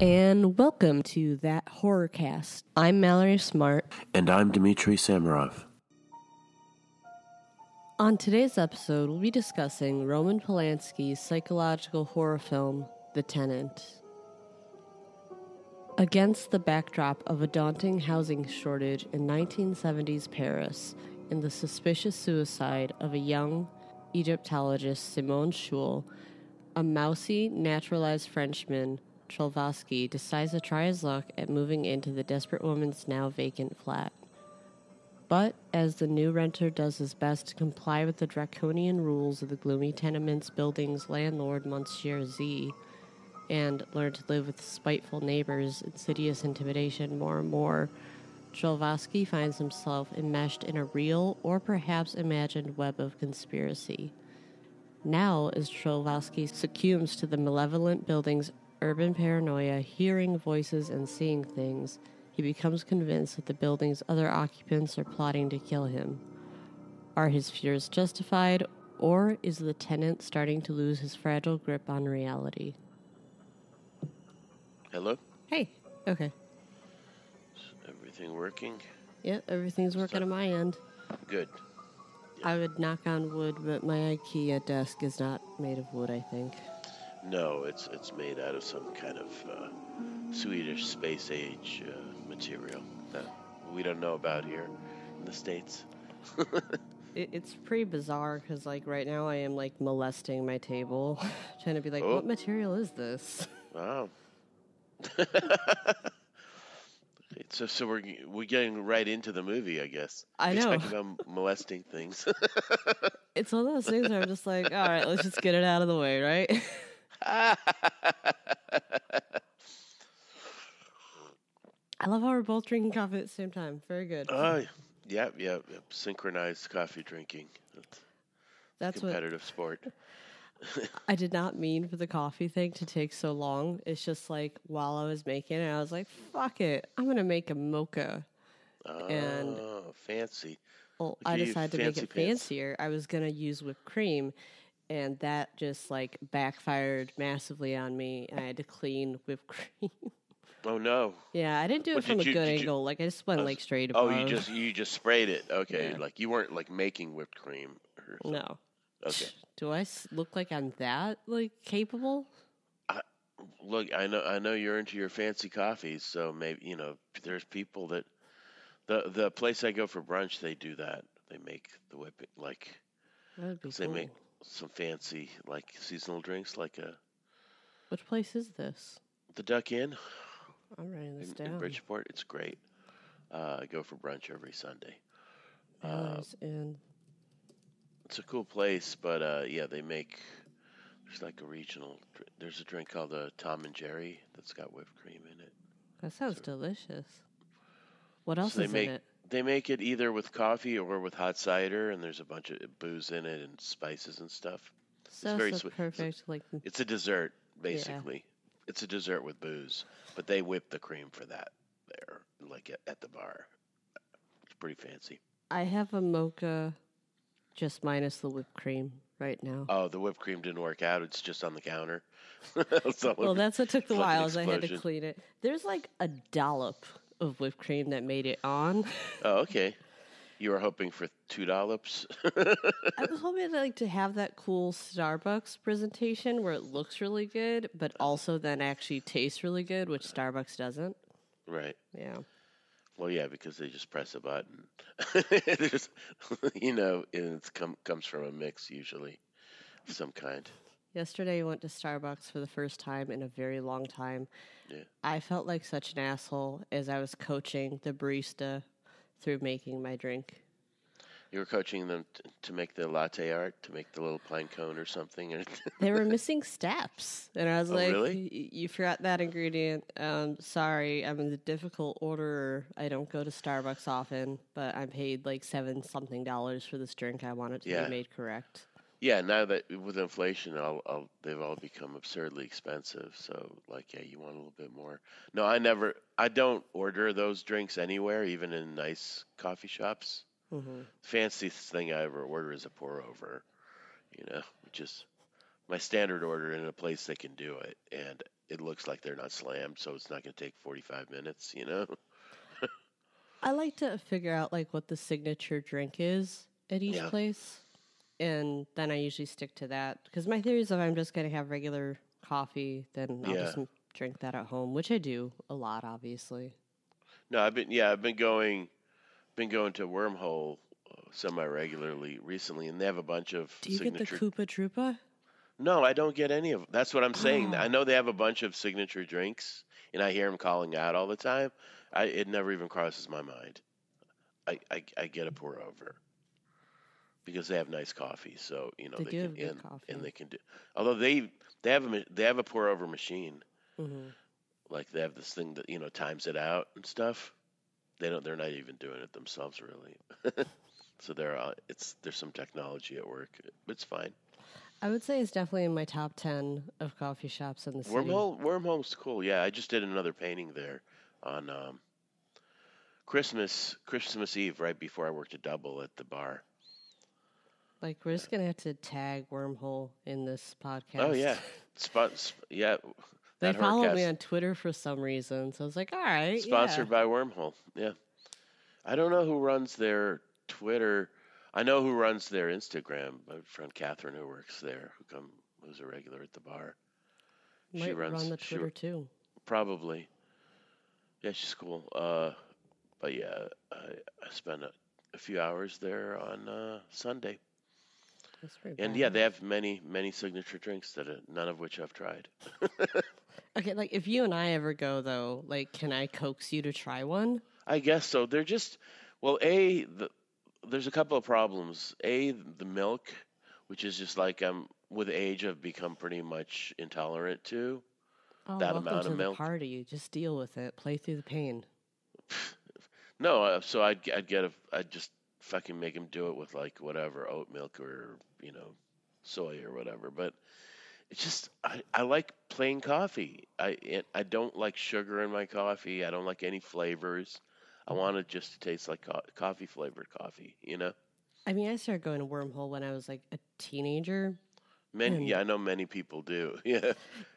And welcome to that Horrorcast. I'm Mallory Smart. And I'm Dmitry Samarov. On today's episode, we'll be discussing Roman Polanski's psychological horror film, The Tenant. Against the backdrop of a daunting housing shortage in 1970s Paris and the suspicious suicide of a young Egyptologist, Simone Choule, a mousy, naturalized Frenchman Trelkovsky decides to try his luck at moving into the desperate woman's now vacant flat. But as the new renter does his best to comply with the draconian rules of the gloomy tenement's building's landlord, Monsieur Zy, and learn to live with spiteful neighbors, insidious intimidation more and more, Trelkovsky finds himself enmeshed in a real or perhaps imagined web of conspiracy. Now, as Trelkovsky succumbs to the malevolent building's urban paranoia, hearing voices and seeing things, he becomes convinced that the building's other occupants are plotting to kill him. Are his fears justified, or is the tenant starting to lose his fragile grip on reality? Hello? Hey, okay. Is everything working? Yep, everything's working on my end. Good. I would knock on wood, but my IKEA desk is not made of wood, I think. No, it's it's made out of some kind of uh, Swedish space age uh, material that we don't know about here in the states. It, it's pretty bizarre because, like, right now I am like molesting my table, trying to be like, Oh. what material is this? Wow. so so we're we're getting right into the movie, I guess. I know. talking about molesting things. It's one of those things where I'm just like, all right, let's just get it out of the way, right? I love how we're both drinking coffee at the same time. Very good. Oh, yep, yep, yep. Synchronized coffee drinking. That's That's what competitive sport. I did not mean for the coffee thing to take so long. It's just like while I was making it, I was like, fuck it. I'm going to make a mocha. And- oh, fancy. Well, I decided to make it pants. fancier. I was going to use whipped cream, and that just like backfired massively on me. And I had to clean whipped cream. Oh no. yeah, I didn't do it from a you- good did you- angle. Like I just went like straight Oh, you just you just sprayed it. Okay, Yeah. like you weren't like making whipped cream. Or no. Okay. Do I look like I'm that like capable? I, Look, I know I know you're into your fancy coffees, so maybe you know there's people that the the place I go for brunch they do that. They make the whipping like That would be they cool. make some fancy like seasonal drinks like a Which place is this? the Duck Inn I'm writing this in, in down. Bridgeport. It's great. Uh, I go for brunch every Sunday. Mallory's in. It's a cool place, but uh, yeah, they make there's like a regional. There's a drink called the Tom and Jerry that's got whipped cream in it. That sounds delicious. What else So is make in it? They make it either with coffee or with hot cider, and there's a bunch of booze in it and spices and stuff. So, very so sweet. perfect. Like It's a dessert, basically. It's a dessert with booze, but they whip the cream for that there, like at, at the bar. It's pretty fancy. I have a mocha, just minus the whipped cream right now. Oh, the whipped cream didn't work out. It's just on the counter. Well, that's what took the it's while. Is I had to clean it. There's like a dollop of whipped cream that made it on. oh, okay. You were hoping for two dollops. I was hoping like to have that cool Starbucks presentation where it looks really good, but also then actually tastes really good, which Starbucks doesn't. right. Yeah. Well, yeah, because they just press a button. There's, you know, and it come, comes from a mix usually, of some kind. Yesterday, I went to Starbucks for the first time in a very long time. Yeah. I felt like such an asshole as I was coaching the barista through making my drink. You were coaching them t- to make the latte art, to make the little pine cone or something. They were missing steps, and I was Oh, like, really? "Y- "You forgot that ingredient. Um, sorry, I'm a difficult orderer. I don't go to Starbucks often, but I paid like seven something dollars for this drink. I want it to Yeah. be made correct." Yeah, now that with inflation, I'll, I'll, they've all become absurdly expensive. So, like, yeah, you want a little bit more. No, I never, I don't order those drinks anywhere, even in nice coffee shops. hmm fanciest thing I ever order is a pour over, you know, which is my standard order in a place that can do it, and it looks like they're not slammed, so it's not going to take 45 minutes. You know. I like to figure out like what the signature drink is at each Yeah. place, and then I usually stick to that because my theory is if I'm just gonna have regular coffee, then I'll just Yeah. m- drink that at home, which I do a lot, obviously. No, I've been yeah, I've been going, been going to Wormhole uh, semi regularly recently, and they have a bunch of Do you signature. get the Koopa Troopa? no, I don't get any of. That's what I'm saying. Oh. I know they have a bunch of signature drinks, and I hear them calling out all the time. I it never even crosses my mind. I I, I get a pour over because they have nice coffee, so you know They they, do can and, coffee. and they can do. Although they they have a they have a pour over machine. hmm like they have this thing that you know times it out and stuff. They don't. They're not even doing it themselves, really. so there, are it's there's some technology at work. It's fine. I would say it's definitely in my top ten of coffee shops in the city. Wormhole, Wormhole's cool. Yeah, I just did another painting there on um, Christmas Christmas Eve, right before I worked a double at the bar. Like we're just gonna have to tag Wormhole in this podcast. Oh yeah, spot. sp- Yeah, They followed me on Twitter for some reason, so I was like, all right, Sponsored yeah. by Wormhole. Yeah. I don't know who runs their Twitter. I know who runs their Instagram. My friend Catherine, who works there, who come who's a regular at the bar. Might she runs. run the she- Twitter too. probably. Yeah, she's cool. Uh, but yeah, I, I spent a, a few hours there on uh, Sunday, and yeah, they have many many signature drinks that uh, none of which I've tried. Okay, like if you and I ever go though, like, can I coax you to try one? I guess so. They're just well, a the, there's a couple of problems. A the milk, which is just like I'm with age I've become pretty much intolerant to. Oh, That welcome amount to of the milk. party. Just deal with it. Play through the pain. No, uh, so I'd I'd get a I'd just fucking make him do it with like whatever oat milk or you know soy or whatever. But it's just I, I like plain coffee. I it, I don't like sugar in my coffee. I don't like any flavors. I want it just to taste like co- coffee flavored coffee. You know. I mean, I started going to Wormhole when I was like a teenager. Many, yeah, I know many people do. Yeah,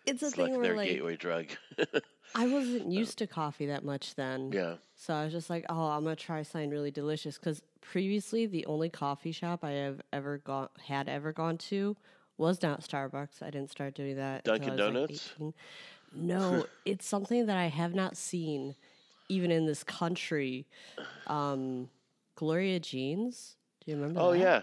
It's a it's thing like where their like gateway drug. I wasn't used to coffee that much then. yeah, So I was just like, oh, I'm gonna try something really delicious. Because previously, the only coffee shop I have ever gone had ever gone to was not Starbucks. I didn't start doing that. Dunkin' was, like, Donuts? No, it's something that I have not seen, even in this country. Um, Gloria Jeans. Do you remember? Oh that? yeah,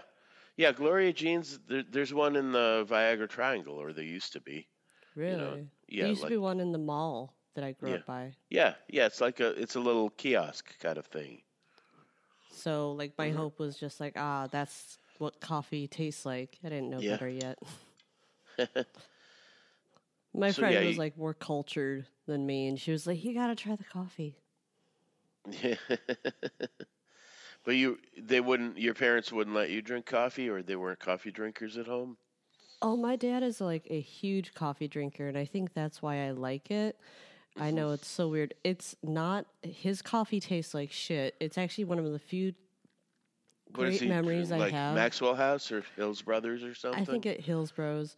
yeah. Gloria Jeans. There, there's one in the Viagra Triangle, or there used to be. really. know, yeah, there used like- to be one in the mall that I grew Yeah. up by. Yeah, yeah. It's like a it's a little kiosk kind of thing. So like Mm-hmm. my hope was just like, ah, that's what coffee tastes like. I didn't know Yeah. better yet. my So, friend yeah, was you- like more cultured than me, and she was like, "You gotta try the coffee." Yeah. but you, they wouldn't. Your parents wouldn't let you drink coffee, or they weren't coffee drinkers at home. Oh, my dad is like a huge coffee drinker, and I think that's why I like it. I Mm-hmm. know it's so weird. It's not his coffee tastes like shit. It's actually one of the few What is great he, memories I like have. Maxwell House or Hills Brothers or something. I think at Hillsboro's.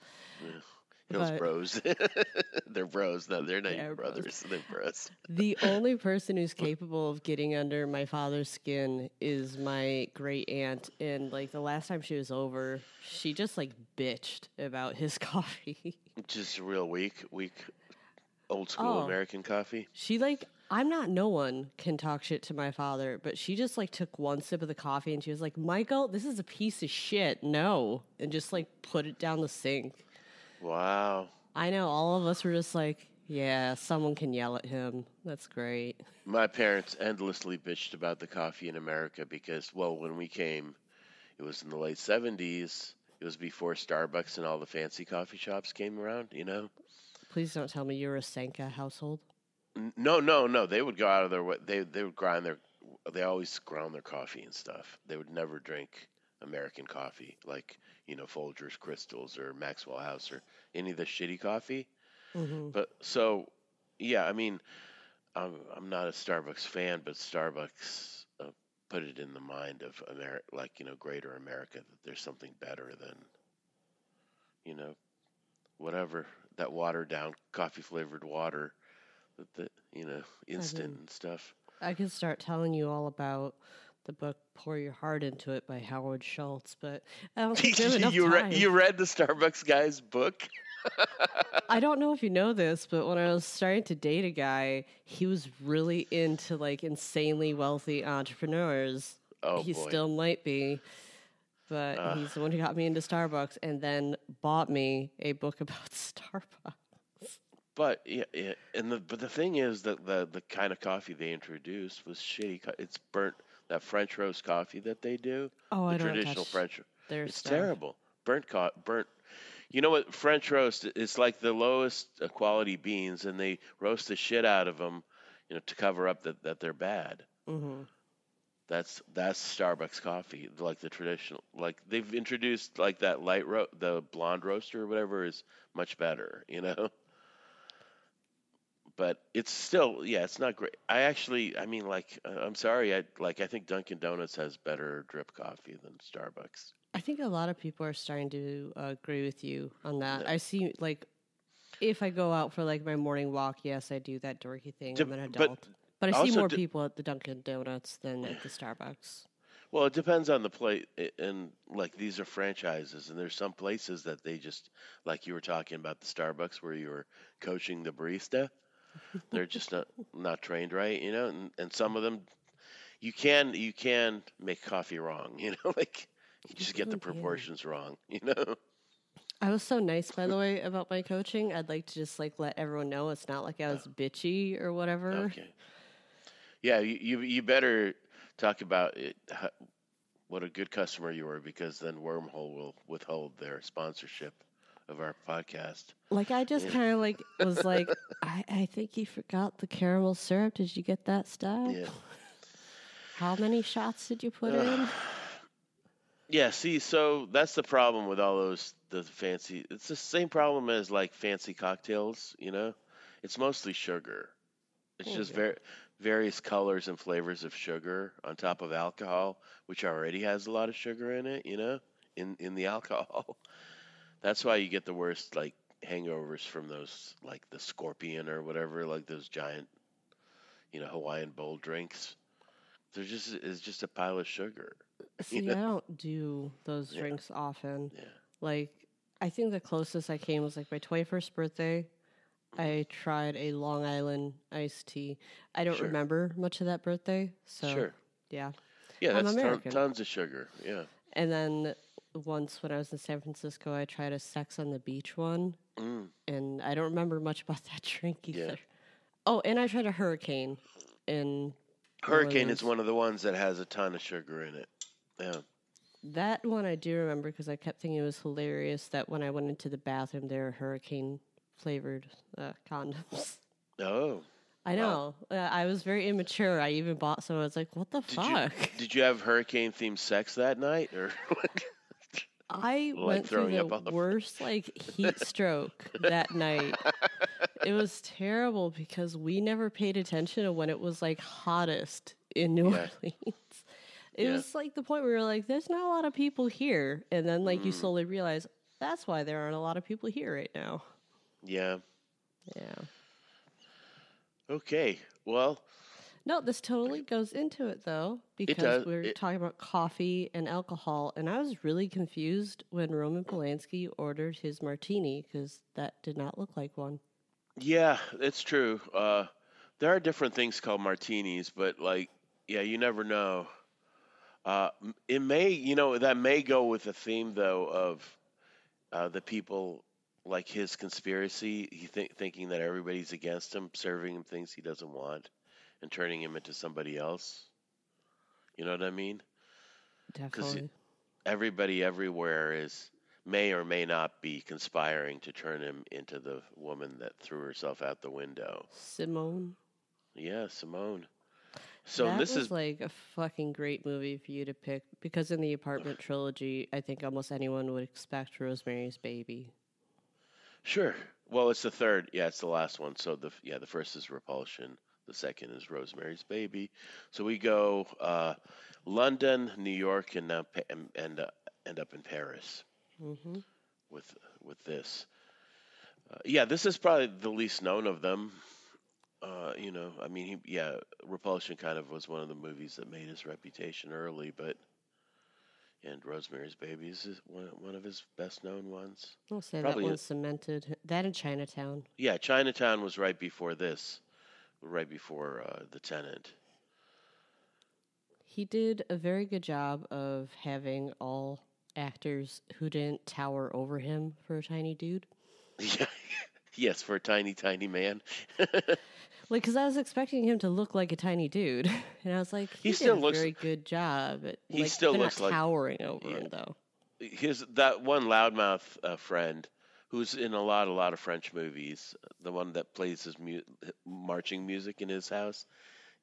Hills but- Bros. they're bros. No, they're not They are even bros. brothers. They're bros. The only person who's capable of getting under my father's skin is my great aunt. And like the last time she was over, she just like bitched about his coffee. Just real weak, weak, old school Oh. American coffee. she like, I'm not no one can talk shit to my father, but she just like took one sip of the coffee and she was like, Michael, this is a piece of shit. No. And just like put it down the sink. Wow. I know all of us were just like, yeah, someone can yell at him. That's great. My parents endlessly bitched about the coffee in America because, well, when we came, it was in the late 70s. It was before Starbucks and all the fancy coffee shops came around, you know? Please don't tell me you're a Sanka household. No, no, no. They would go out of their way. They, they would grind their, they always ground their coffee and stuff. They would never drink American coffee like, you know, Folgers Crystals or Maxwell House or any of the shitty coffee. Mm-hmm. But so, yeah, I mean, I'm I'm not a Starbucks fan, but Starbucks uh, put it in the mind of America, like you know, Greater America, that there's something better than, you know, whatever that watered down coffee flavored water, that the you know instant mean- and stuff. I could start telling you all about the book "Pour Your Heart Into It" by Howard Schultz, but I don't think have enough you time. read you read the Starbucks guy's book? I don't know if you know this, but when I was starting to date a guy, he was really into like insanely wealthy entrepreneurs. Oh he boy. still might be, but Ugh. he's the one who got me into Starbucks and then bought me a book about Starbucks. But yeah, yeah, and the but the thing is that the the kind of coffee they introduced was shitty. co- It's burnt that French roast coffee that they do. Oh, the I don't traditional French. It's stuff. terrible. Burnt co- burnt. You know what? French roast is like the lowest uh, quality beans, and they roast the shit out of them, you know, to cover up that that they're bad. hmm That's that's Starbucks coffee, like the traditional. Like they've introduced like that light ro- the blonde roaster or whatever is much better, you know. But it's still, yeah, it's not great. I actually, I mean, like, uh, I'm sorry, I like, I think Dunkin' Donuts has better drip coffee than Starbucks. I think a lot of people are starting to uh, agree with you on that. Yeah. I see, like, if I go out for like my morning walk, yes, I do that dorky thing. Dep- I'm an adult, but, I see more people at the Dunkin' Donuts than at the Starbucks. Well, it depends on the place, and like these are franchises, and there's some places that they just, like you were talking about the Starbucks where you were coaching the barista, they're just not not trained right, you know, and, and some of them, you can you can make coffee wrong, you know, like you just get the oh, can. proportions wrong, you know. I was so nice, by the way, about my coaching. I'd like to just like let everyone know it's not like I oh. was bitchy or whatever. Okay. Yeah, you you, you better talk about it, what a good customer you were, because then Wormhole will withhold their sponsorship of our podcast. Like I just Yeah. kind of like was like, I, I think you forgot the caramel syrup. Did you get that stuff? Yeah. How many shots did you put in? Yeah, see, so that's the problem with all those the fancy. It's the same problem as like fancy cocktails, you know. It's mostly sugar. It's Oh, just yeah. ver- various colors and flavors of sugar on top of alcohol, which already has a lot of sugar in it, you know, in in the alcohol. That's why you get the worst like hangovers from those like the scorpion or whatever, like those giant, you know, Hawaiian bowl drinks. They're just it's just a pile of sugar. See, know? I don't do those Yeah. drinks often. Yeah. Like, I think the closest I came was like my 21st birthday. I tried a Long Island iced tea. I don't Sure. remember much of that birthday. So, Sure. yeah. Yeah, I'm that's ton, tons of sugar. Yeah. And then once when I was in San Francisco, I tried a Sex on the Beach one. Mm. And I don't remember much about that drink Yeah. either. Oh, and I tried a Hurricane in Hurricane is one of the ones that has a ton of sugar in it. Yeah. That one I do remember because I kept thinking it was hilarious that when I went into the bathroom, there were hurricane flavored uh, condoms. Oh. I know. Uh, I was very immature. I even bought some. I was like, what the Did fuck? you did you have hurricane themed sex that night or I like went through throwing the up on the- worst like heat stroke that night. It was terrible because we never paid attention to when it was like hottest in New Yeah. Orleans. It Yeah. was like the point where we were like, "There's not a lot of people here," and then like you Mm. slowly realize that's why there aren't a lot of people here right now. Yeah. Yeah. Okay. Well, No, this totally goes into it though, because we were It- talking about coffee and alcohol, and I was really confused when Roman Polanski ordered his martini because that did not look like one. yeah, it's true. Uh there are different things called martinis, but like yeah, you never know. Uh it may, you know, that may go with the theme though of uh the people like his conspiracy, he think thinking that everybody's against him, serving him things he doesn't want and turning him into somebody else. You know what I mean? Definitely. everybody everywhere is may or may not be conspiring to turn him into the woman that threw herself out the window. Simone. Yeah, Simone. So that this is like a fucking great movie for you to pick because in the apartment trilogy, I think almost anyone would expect Rosemary's Baby. Sure. Well, it's the third. Yeah, it's the last one. So the yeah, the first is Repulsion. The second is Rosemary's Baby. So we go uh, London, New York, and now pa- and and, uh, end up in Paris hmm with with this. Uh, yeah, this is probably the least known of them. Uh, you know, I mean, he, yeah, Repulsion kind of was one of the movies that made his reputation early, but and Rosemary's Baby is one one of his best known ones. I'll say Probably that a- one cemented. That in Chinatown. Yeah, Chinatown was right before this, right before uh, The Tenant. He did a very good job of having all actors who didn't tower over him for a tiny dude. Yeah, yes, for a tiny, tiny man. Like, because I was expecting him to look like a tiny dude, and I was like, He he, still did a looks- very good job. At, He like, still looks like- towering over Yeah. him though. His that one loudmouth uh, friend, who's in a lot, a lot of French movies, the one that plays his mu- marching music in his house.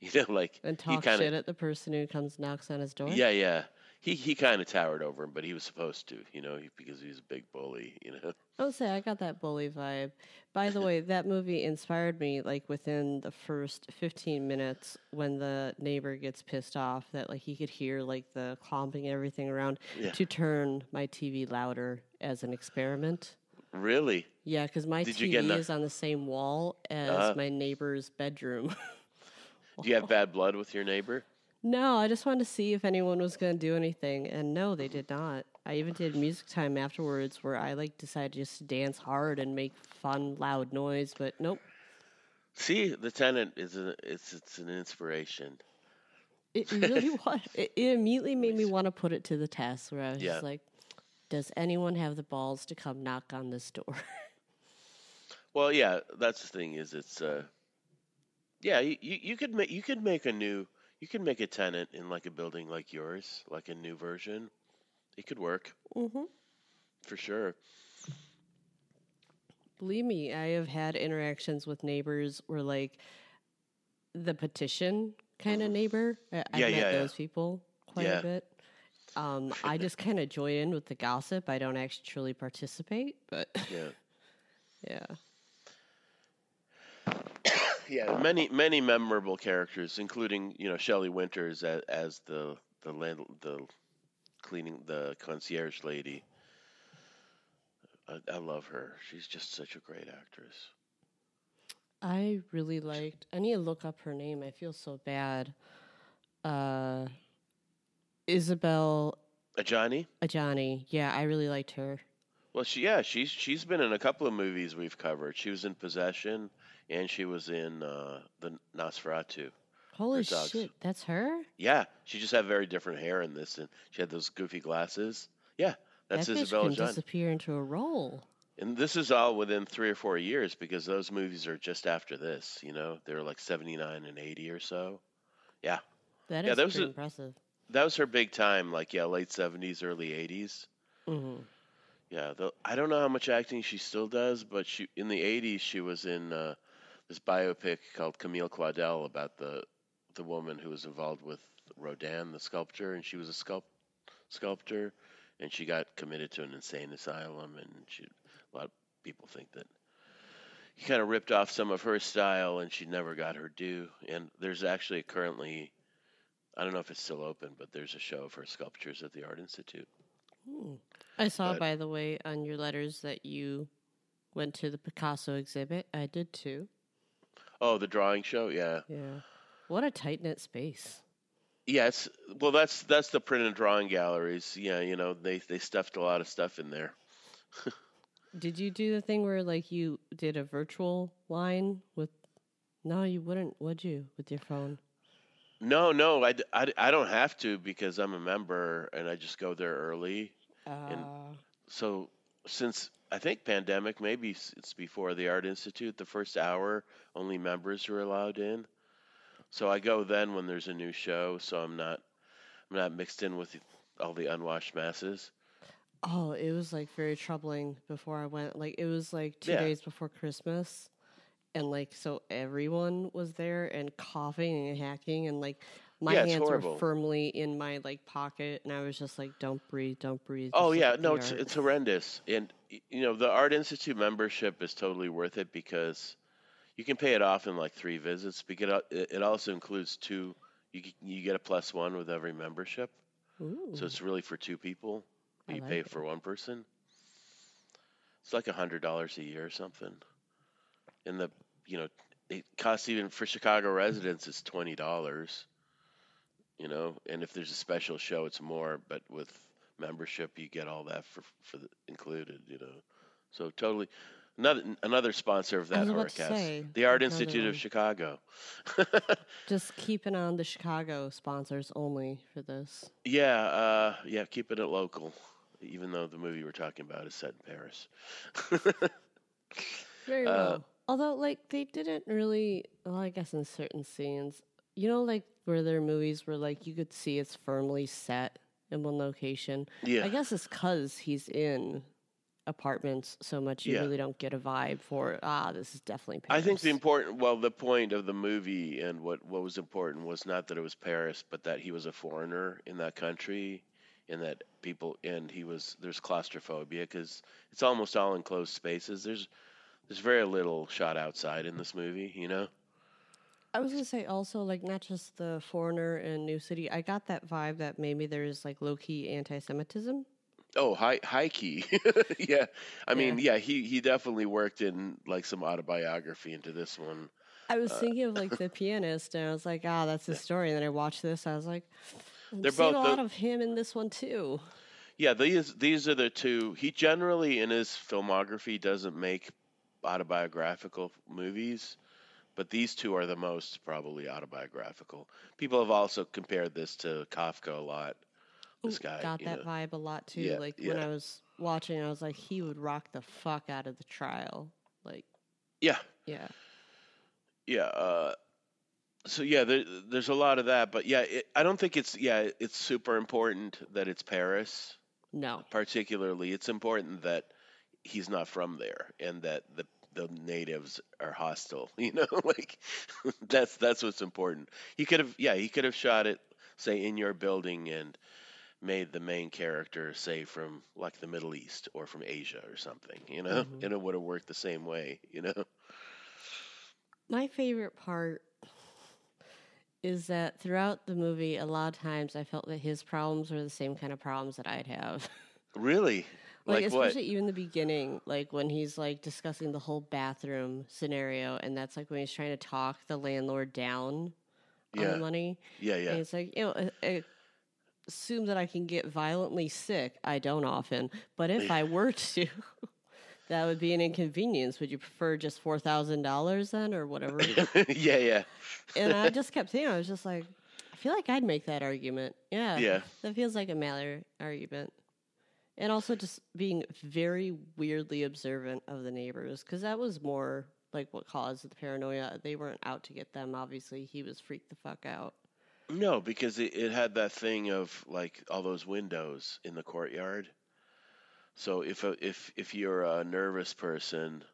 You know, like And talk kinda- shit at the person who comes knocks on his door. Yeah, yeah. He he kind of towered over him, but he was supposed to, you know, because he was a big bully, you know. I would say I got that bully vibe. By the way, that movie inspired me like within the first 15 minutes when the neighbor gets pissed off that like he could hear like the clomping and everything around Yeah. to turn my TV louder as an experiment. Really? Yeah, because my Did TV is on the same wall as Uh-huh. my neighbor's bedroom. Do you have bad blood with your neighbor? no, I just wanted to see if anyone was going to do anything, and no, they did not. I even did music time afterwards where I like decided to just to dance hard and make fun, loud noise, but nope. See, the tenant is a, it's it's an inspiration. It really was. It, it immediately made me want to put it to the test. Where I was Yeah. just like, "Does anyone have the balls to come knock on this door?" Well, yeah, that's the thing is it's uh yeah, you, you, you could make you could make a new you could make a tenant in like a building like yours, like a new version. It could work hmm for sure. Believe me, I have had interactions with neighbors where like the petition kind of neighbor. I, Mm-hmm. Yeah, met yeah, yeah. those people quite Yeah. a bit. Um, I just kind of join in with the gossip. I don't actually truly participate, but Yeah. yeah. Yeah, many many memorable characters, including you know Shelley Winters as, as the the land the cleaning the concierge lady. I, I love her. She's just such a great actress. I really liked. I need to look up her name. I feel so bad. Uh, Isabelle Adjani. Adjani. Yeah, I really liked her. Well, she yeah she's she's been in a couple of movies we've covered. She was in Possession, and she was in uh, the Nosferatu. Holy shit, that's her. Yeah, she just had very different hair in this, and she had those goofy glasses. Yeah, that's that Isabelle Adjani. disappear into a role. And this is all within three or four years because those movies are just after this. You know, they're like seventy nine and eighty or so. That is Yeah, that was pretty a- impressive. That was her big time, like yeah, late seventies, early eighties. hmm Yeah, the, I don't know how much acting she still does, but she in the '80s she was in uh, this biopic called Camille Claudel about the the woman who was involved with Rodin, the sculptor, and she was a sculpt sculptor, and she got committed to an insane asylum, and she, a lot of people think that he kind of ripped off some of her style, and she never got her due. And there's actually currently, I don't know if it's still open, but there's a show of her sculptures at the Art Institute. I saw, But- by the way, on your letters that you went to the Picasso exhibit. I did too. Oh, the drawing show, yeah. Yeah. What a tight knit space. Yes, well, that's that's the print and drawing galleries. Yeah, you know, they they stuffed a lot of stuff in there. Did you do the thing where like you did a virtual line with? No, you wouldn't, would you, with your phone? No, no, I I don't have to because I'm a member and I just go there early. Uh, So since I think pandemic, maybe it's before the Art Institute, the first hour only members are allowed in. So I go then when there's a new show, so I'm not I'm not mixed in with all the unwashed masses. oh, it was like very troubling before I went. Like it was like two Yeah. days before Christmas, and like so everyone was there and coughing and hacking and like my Yeah, hands were firmly in my like pocket and I was just like, "Don't breathe, don't breathe." Oh yeah, no, it's it's horrendous, and you know the Art Institute membership is totally worth it because you can pay it off in like three visits. Because it also includes two. You you get a plus one with every membership, Ooh. so it's really for two people. You like pay it. for one person. It's like a hundred dollars a year or something. And the you know it costs even for Chicago residents it's twenty dollars. You know, and if there's a special show, it's more. But with membership, you get all that for for the, included. You know, so totally. Another another sponsor of that was about to Horrorcast, say, the Art Institute of Chicago. Just keeping on the Chicago sponsors only for this. Yeah, uh, yeah, keeping it local, even though the movie we're talking about is set in Paris. Very Uh, well. Although, like, they didn't really. Well, I guess in certain scenes, you know, like where there are movies where like you could see it's firmly set in one location. yeah, I guess it's because he's in apartments so much you Yeah. really don't get a vibe for ah this is definitely Paris. I think the important, well, the point of the movie and what what was important was not that it was Paris, but that he was a foreigner in that country, and that people and he was there's claustrophobia because it's almost all enclosed spaces. There's there's very little shot outside in this movie, you know. I was gonna say also like not just the foreigner in New City. I got that vibe that maybe there's like low key anti-Semitism. Oh, high high key. yeah. I mean, yeah, he he definitely worked in like some autobiography into this one. I was thinking of like the pianist, and I was like, ah, that's his story. And then I watched this, I was like, I'm They're both a lot the- of him in this one too. Yeah, these these are the two. He generally in his filmography doesn't make autobiographical movies, but these two are the most probably autobiographical. People have also compared this to Kafka a lot. This guy, got that know. vibe a lot too. Yeah, like when. I was watching, I was like, he would rock the fuck out of the trial. Like, Yeah, yeah, yeah. Uh, so yeah, there, there's a lot of that, but yeah, it, I don't think it's yeah, it's super important that it's Paris. no, particularly it's important that he's not from there and that the the natives are hostile you know like that's that's what's important he could have yeah he could have shot it say in your building and made the main character say from like the middle east or from asia or something you know Mhm. and it would have worked the same way you know My favorite part is that throughout the movie, a lot of times I felt that his problems were the same kind of problems that I'd have. really like, like, what especially even the beginning, like when he's like discussing the whole bathroom scenario, and that's like when he's trying to talk the landlord down on the money. yeah And yeah it's like, you know, uh, uh, assume that I can get violently sick. I don't often, but if I were to, that would be an inconvenience. Would you prefer just four thousand dollars then, or whatever? yeah yeah and I just kept thinking, I was just like, I feel like I'd make that argument. Yeah, Yeah. that feels like a Mallory argument. And also just being very weirdly observant of the neighbors, because that was more like what caused the paranoia. They weren't out to get them. Obviously, he was freaked the fuck out. No, because it, it had that thing of like all those windows in the courtyard. So if a, if if you're a nervous person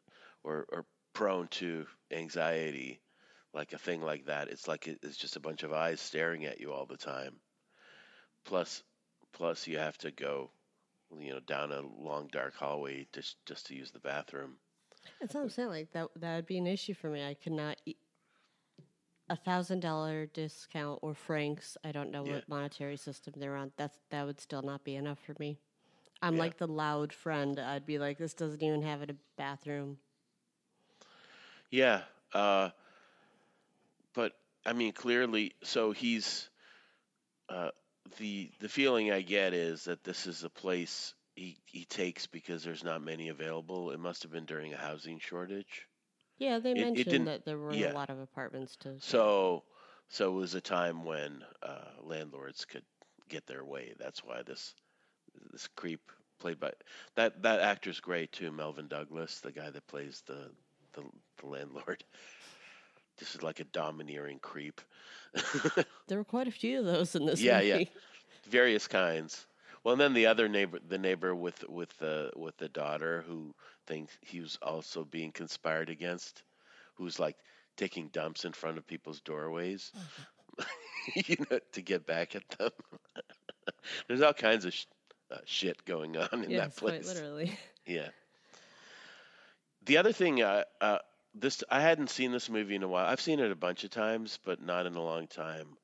or or prone to anxiety, like a thing like that, it's like it, it's just a bunch of eyes staring at you all the time. Plus, plus you have to go, you know, down a long dark hallway just just to use the bathroom. That's what I'm saying. Like that, that would be an issue for me. I could not. E- a thousand dollar discount or francs. I don't know Yeah. what monetary system they're on. That's that would still not be enough for me. I'm Yeah. like the loud friend. I'd be like, this doesn't even have a bathroom. Yeah, uh, but I mean, clearly, so he's uh, the the feeling I get is that this is a place he he takes because there's not many available. It must have been during a housing shortage. Yeah, they It- it mentioned didn't- that there weren't yeah. a lot of apartments to. So so it was a time when uh, landlords could get their way. That's why this this creep played by that that actor's great too, Melvyn Douglas, the guy that plays the the, the landlord. This is like a domineering creep. There were quite a few of those in this Yeah, movie. yeah. various kinds. Well, and then the other neighbor, the neighbor with with the with the daughter who thinks he was also being conspired against, who's like taking dumps in front of people's doorways, you know, to get back at them. There's all kinds of sh- uh, shit going on in that yes, quite place. literally. Yeah. The other thing, uh, uh, this I hadn't seen this movie in a while. I've seen it a bunch of times, but not in a long time.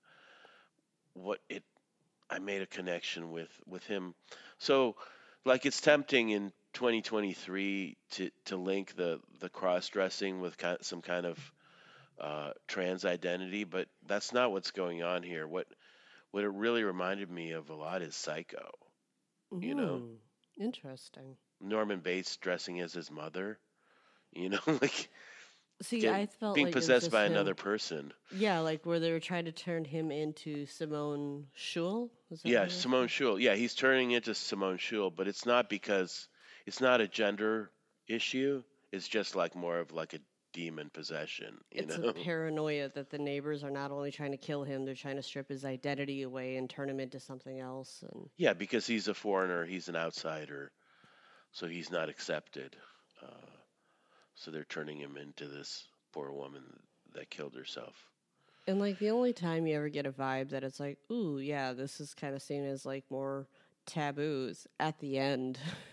What it, I made a connection with with him. So, like, it's tempting in 2023 to to link the the cross dressing with kind some kind of uh, trans identity, but that's not what's going on here. What what it really reminded me of a lot is Psycho. You know? Mm, Interesting. Norman Bates dressing as his mother. You know, like See, get- I felt being like possessed by him- another person. Yeah, like where they were trying to turn him into Simone Choule. Yeah? Simone Choule. Yeah, he's turning into Simone Choule, but it's not because it's not a gender issue. It's just like more of like a demon possession. You It's know? a paranoia that the neighbors are not only trying to kill him, they're trying to strip his identity away and turn him into something else. And yeah, because he's a foreigner, he's an outsider, so he's not accepted. Uh, so they're turning him into this poor woman that killed herself. and like the only time you ever get a vibe that it's like, ooh, yeah, this is kind of seen as like more taboos at the end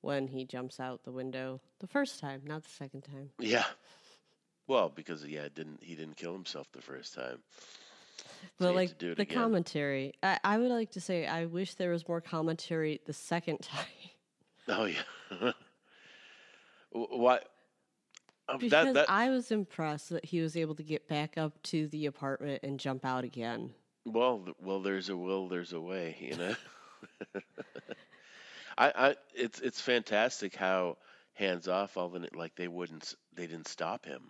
when he jumps out the window the first time, not the second time. Yeah. Well, because yeah, didn't he didn't kill himself the first time. But like to do it the again. commentary, I, I would like to say I wish there was more commentary the second time. Oh yeah. Wh- what? Um, Because that that I was impressed that he was able to get back up to the apartment and jump out again. well, well, there's a will, there's a way, you know. I, I, it's it's fantastic how hands off all the like they wouldn't they didn't stop him.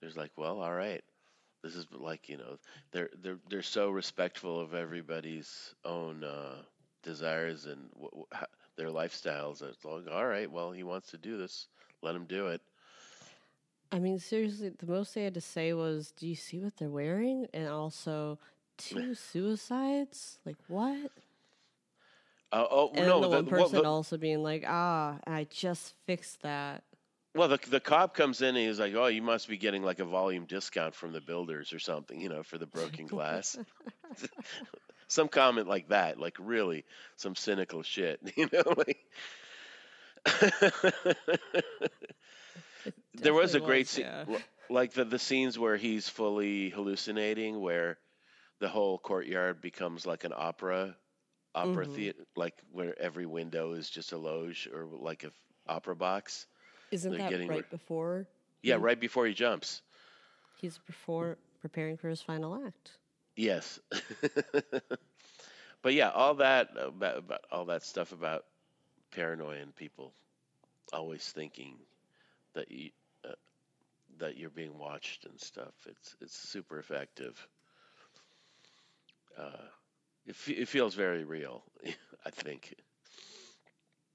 There's like, well, all right, this is like you know they're they're they're so respectful of everybody's own uh, desires and w- w- their lifestyles. It's like, all right, well, he wants to do this, let him do it. I mean, seriously, the most they had to say was, "Do you see what they're wearing?" And also, two suicides. Like what? Uh, oh And no, the the- one well, person the- also being like, "Ah, I just fixed that." Well, the the cop comes in and he's like, "Oh, you must be getting like a volume discount from the builders or something, you know, for the broken glass." some comment like that, like really some cynical shit, you know. Like there was a great was, scene, yeah. like the the scenes where he's fully hallucinating, where the whole courtyard becomes like an opera, opera Mhm. theater, like where every window is just a loge or like a f- opera box. Isn't They're that right rid- before Yeah, Mm. right before he jumps. he's before preparing for his final act? Yes. but yeah, all that about, about all that stuff about paranoia and people always thinking that you uh, that you're being watched and stuff. It's it's super effective. Uh, it fe- it feels very real. I think.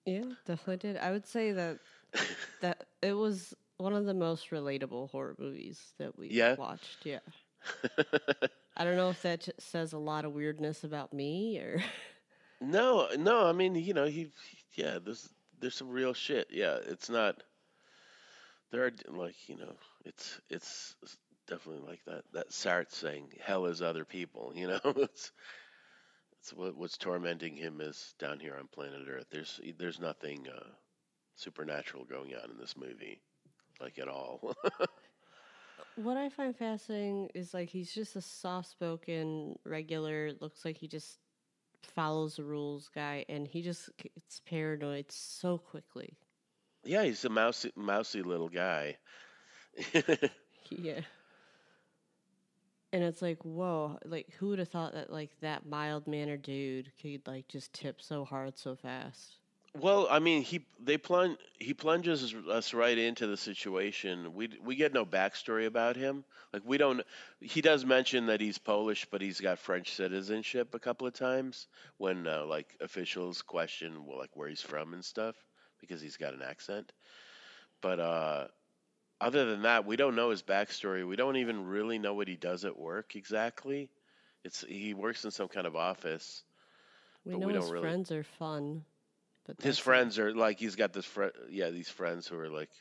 Yeah, definitely did. I would say that that it was one of the most relatable horror movies that we Yeah? watched. Yeah. I don't know if that says a lot of weirdness about me or No, no. I mean, you know, he, yeah. There's there's some real shit. Yeah, it's not. There are like you know, it's it's definitely like that. That Sartre saying, "Hell is other people." You know, it's it's what what's tormenting him is down here on planet Earth. There's there's nothing uh, supernatural going on in this movie, like at all. what I find fascinating is like he's just a soft-spoken, regular. Looks like he just follows the rules guy, and he just gets paranoid so quickly. yeah, he's a mousy mousy little guy. Yeah. And it's like, whoa, like who would have thought that like that mild mannered dude could like just tip so hard so fast? Well, I mean, he they plunge he plunges us right into the situation. We we get no backstory about him. Like we don't. He does mention that he's Polish, but he's got French citizenship a couple of times when uh, like officials question well, like where he's from and stuff because he's got an accent. But uh, other than that, we don't know his backstory. We don't even really know what he does at work exactly. It's he works in some kind of office. We know we his really- friends are fun, but his it. friends are like he's got this friend yeah these friends who are like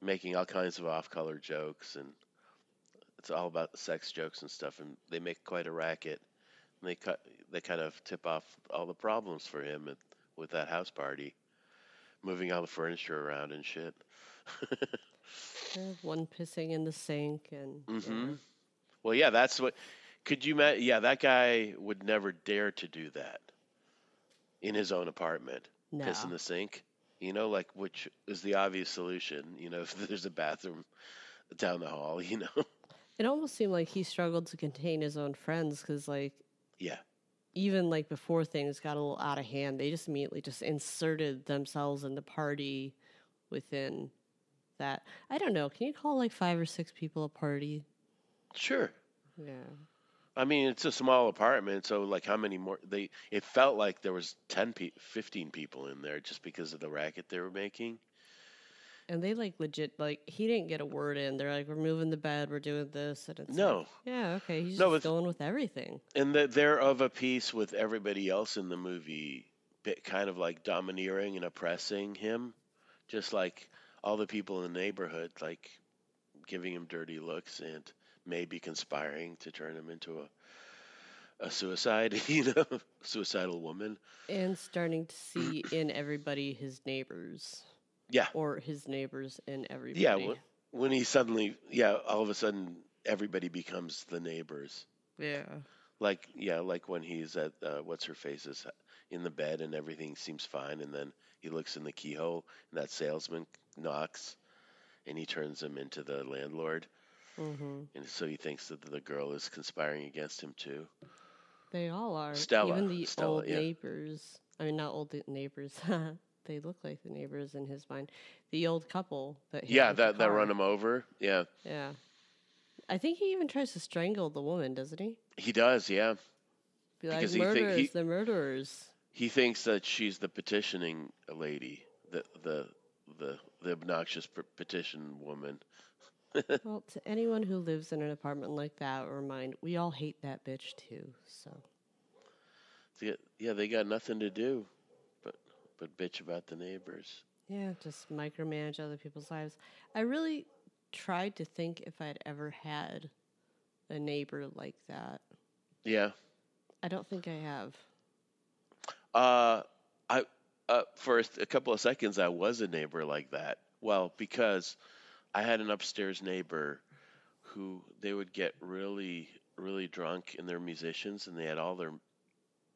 making all kinds of off-color jokes and it's all about sex jokes and stuff and they make quite a racket and they cut they kind of tip off all the problems for him at, with that house party moving all the furniture around and shit one pissing in the sink and yeah. hmm well yeah that's what could you yeah that guy would never dare to do that in his own apartment no, piss in the sink You know, like which is the obvious solution. You know, if there's a bathroom down the hall, you know. It almost seemed like he struggled to contain his own friends because, like, yeah. even like before things got a little out of hand, they just immediately just inserted themselves in the party within that. I don't know. Can you call like five or six people a party? Sure. Yeah. I mean, it's a small apartment, so like how many more they it felt like there was 10 pe- 15 people in there just because of the racket they were making. And they like legit like he didn't get a word in. They're like, we're moving the bed, we're doing this, and it's No. like, yeah, okay. He's No, just going with everything. And that they're of a piece with everybody else in the movie, bit kind of like domineering and oppressing him, just like all the people in the neighborhood, like giving him dirty looks and maybe conspiring to turn him into a a suicide, you know, suicidal woman. And starting to see in everybody his neighbors, Yeah, or his neighbors in everybody. yeah. When, when he suddenly, yeah, all of a sudden, everybody becomes the neighbors. yeah. Like, yeah, like when he's at uh, what's her face's in the bed and everything seems fine, and then he looks in the keyhole and that salesman knocks, and he turns him into the landlord, hmm and so he thinks that the girl is conspiring against him too. They all are. Stella, Even the Stella, old yeah. neighbors. I mean, not old neighbors. they look like the neighbors in his mind. The old couple that. Yeah, that that run him over. Yeah, Yeah. I think he even tries to strangle the woman, doesn't he? he does. Yeah, Be like, Because he murderers, he- the murderers. He thinks that she's the petitioning lady, the the the the obnoxious petition woman. well, to anyone who lives in an apartment like that, remind we all hate that bitch too. So Yeah, yeah, they got nothing to do, but but bitch about the neighbors. yeah, just micromanage other people's lives. I really tried to think if I'd ever had a neighbor like that. Yeah. I don't think I have. Uh, I uh, for a, couple of seconds I was a neighbor like that. Well, because I had an upstairs neighbor who they would get really really drunk and they're musicians and they had all their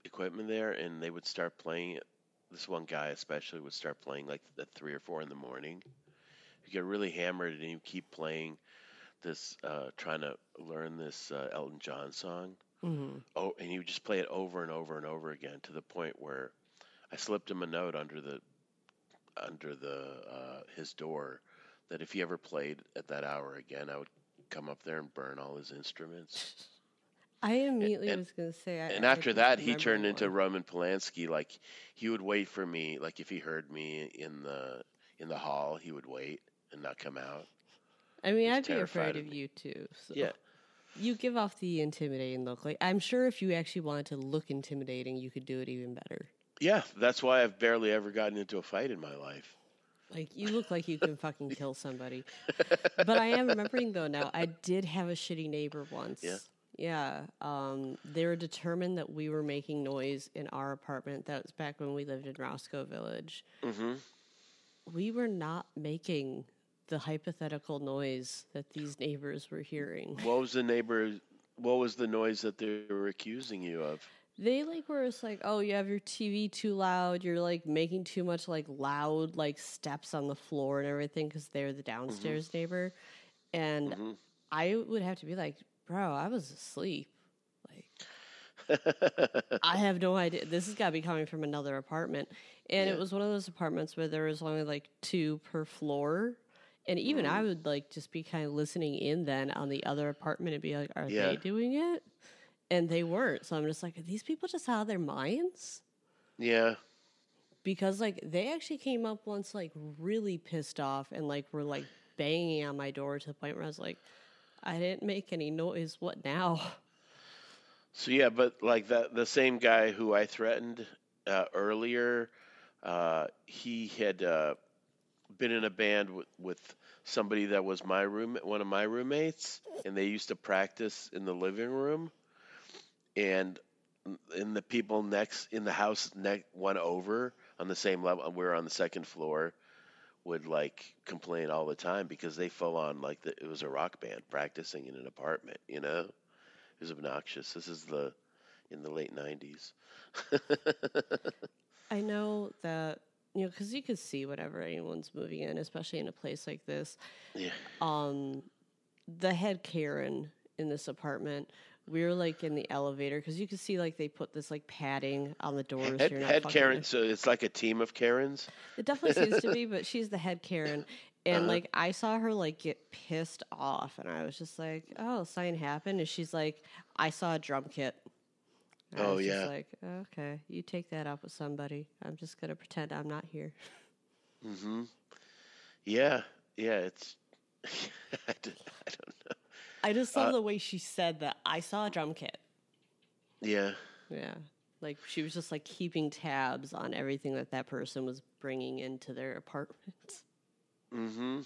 equipment there and they would start playing. This one guy especially would start playing like at three or four in the morning. You get really hammered and you keep playing this, uh, trying to learn this uh, Elton John song hmm oh, and he would just play it over and over and over again to the point where I slipped him a note under the under the uh, his door that if he ever played at that hour again, I would come up there and burn all his instruments. I immediately and- was going to say. I, and I after that, he remember turned into. Roman Polanski. Like he would wait for me. Like if he heard me in the in the hall, he would wait and not come out. I mean, I'd be afraid of of you too. So. Yeah, You give off the intimidating look. Like I'm sure if you actually wanted to look intimidating, you could do it even better. yeah. That's why I've barely ever gotten into a fight in my life. Like you look like you can fucking kill somebody. But I am remembering though now, I did have a shitty neighbor once. Yeah? Yeah. Um, they were determined that we were making noise in our apartment. That was back when we lived in Roscoe Village. hmm We were not making the hypothetical noise that these neighbors were hearing. What was the neighbor? What was the noise that they were accusing you of? They like were just like, oh, you have your TV too loud. You're like making too much like loud like steps on the floor and everything because they're the downstairs neighbor. And Mhm. I would have to be like, bro, I was asleep. Like, I have no idea. This has got to be coming from another apartment. And Yeah. it was one of those apartments where there was only like two per floor. And even I Mm. would like just be kind of listening in then on the other apartment and be like, are Yeah. they doing it? And they weren't. So I'm just like, are these people just out of their minds? yeah. Because like they actually came up once like really pissed off and like were like banging on my door to the point where I was like, I didn't make any noise. What now? So yeah, but like that, the same guy who I threatened uh, earlier, uh, he had uh, been in a band with, with somebody that was my room, one of my roommates, and they used to practice in the living room, and in the people next in the house next one over on the same level, we were on the second floor, would like complain all the time because they full on like the, it was a rock band practicing in an apartment, you know. It was obnoxious. This is the in the late '90s. I know that you know, because you could see whatever anyone's moving in, especially in a place like this. Yeah. Um, the head Karen in this apartment. We were like in the elevator because you could see like they put this like padding on the doors. Head, head Karen. in. So it's like a team of Karens. It definitely seems to be, but she's the head Karen. And Uh-huh. like I saw her like get pissed off and I was just like, Oh, something happened and she's like, I saw a drum kit. And I Oh, was just yeah. like, okay, you take that up with somebody. I'm just gonna pretend I'm not here. Mm-hmm. Yeah. Yeah. It's. I don't know. I just love Uh, the way she said that I saw a drum kit. Yeah. Yeah. Like she was just like keeping tabs on everything that that person was bringing into their apartment. Mm hmm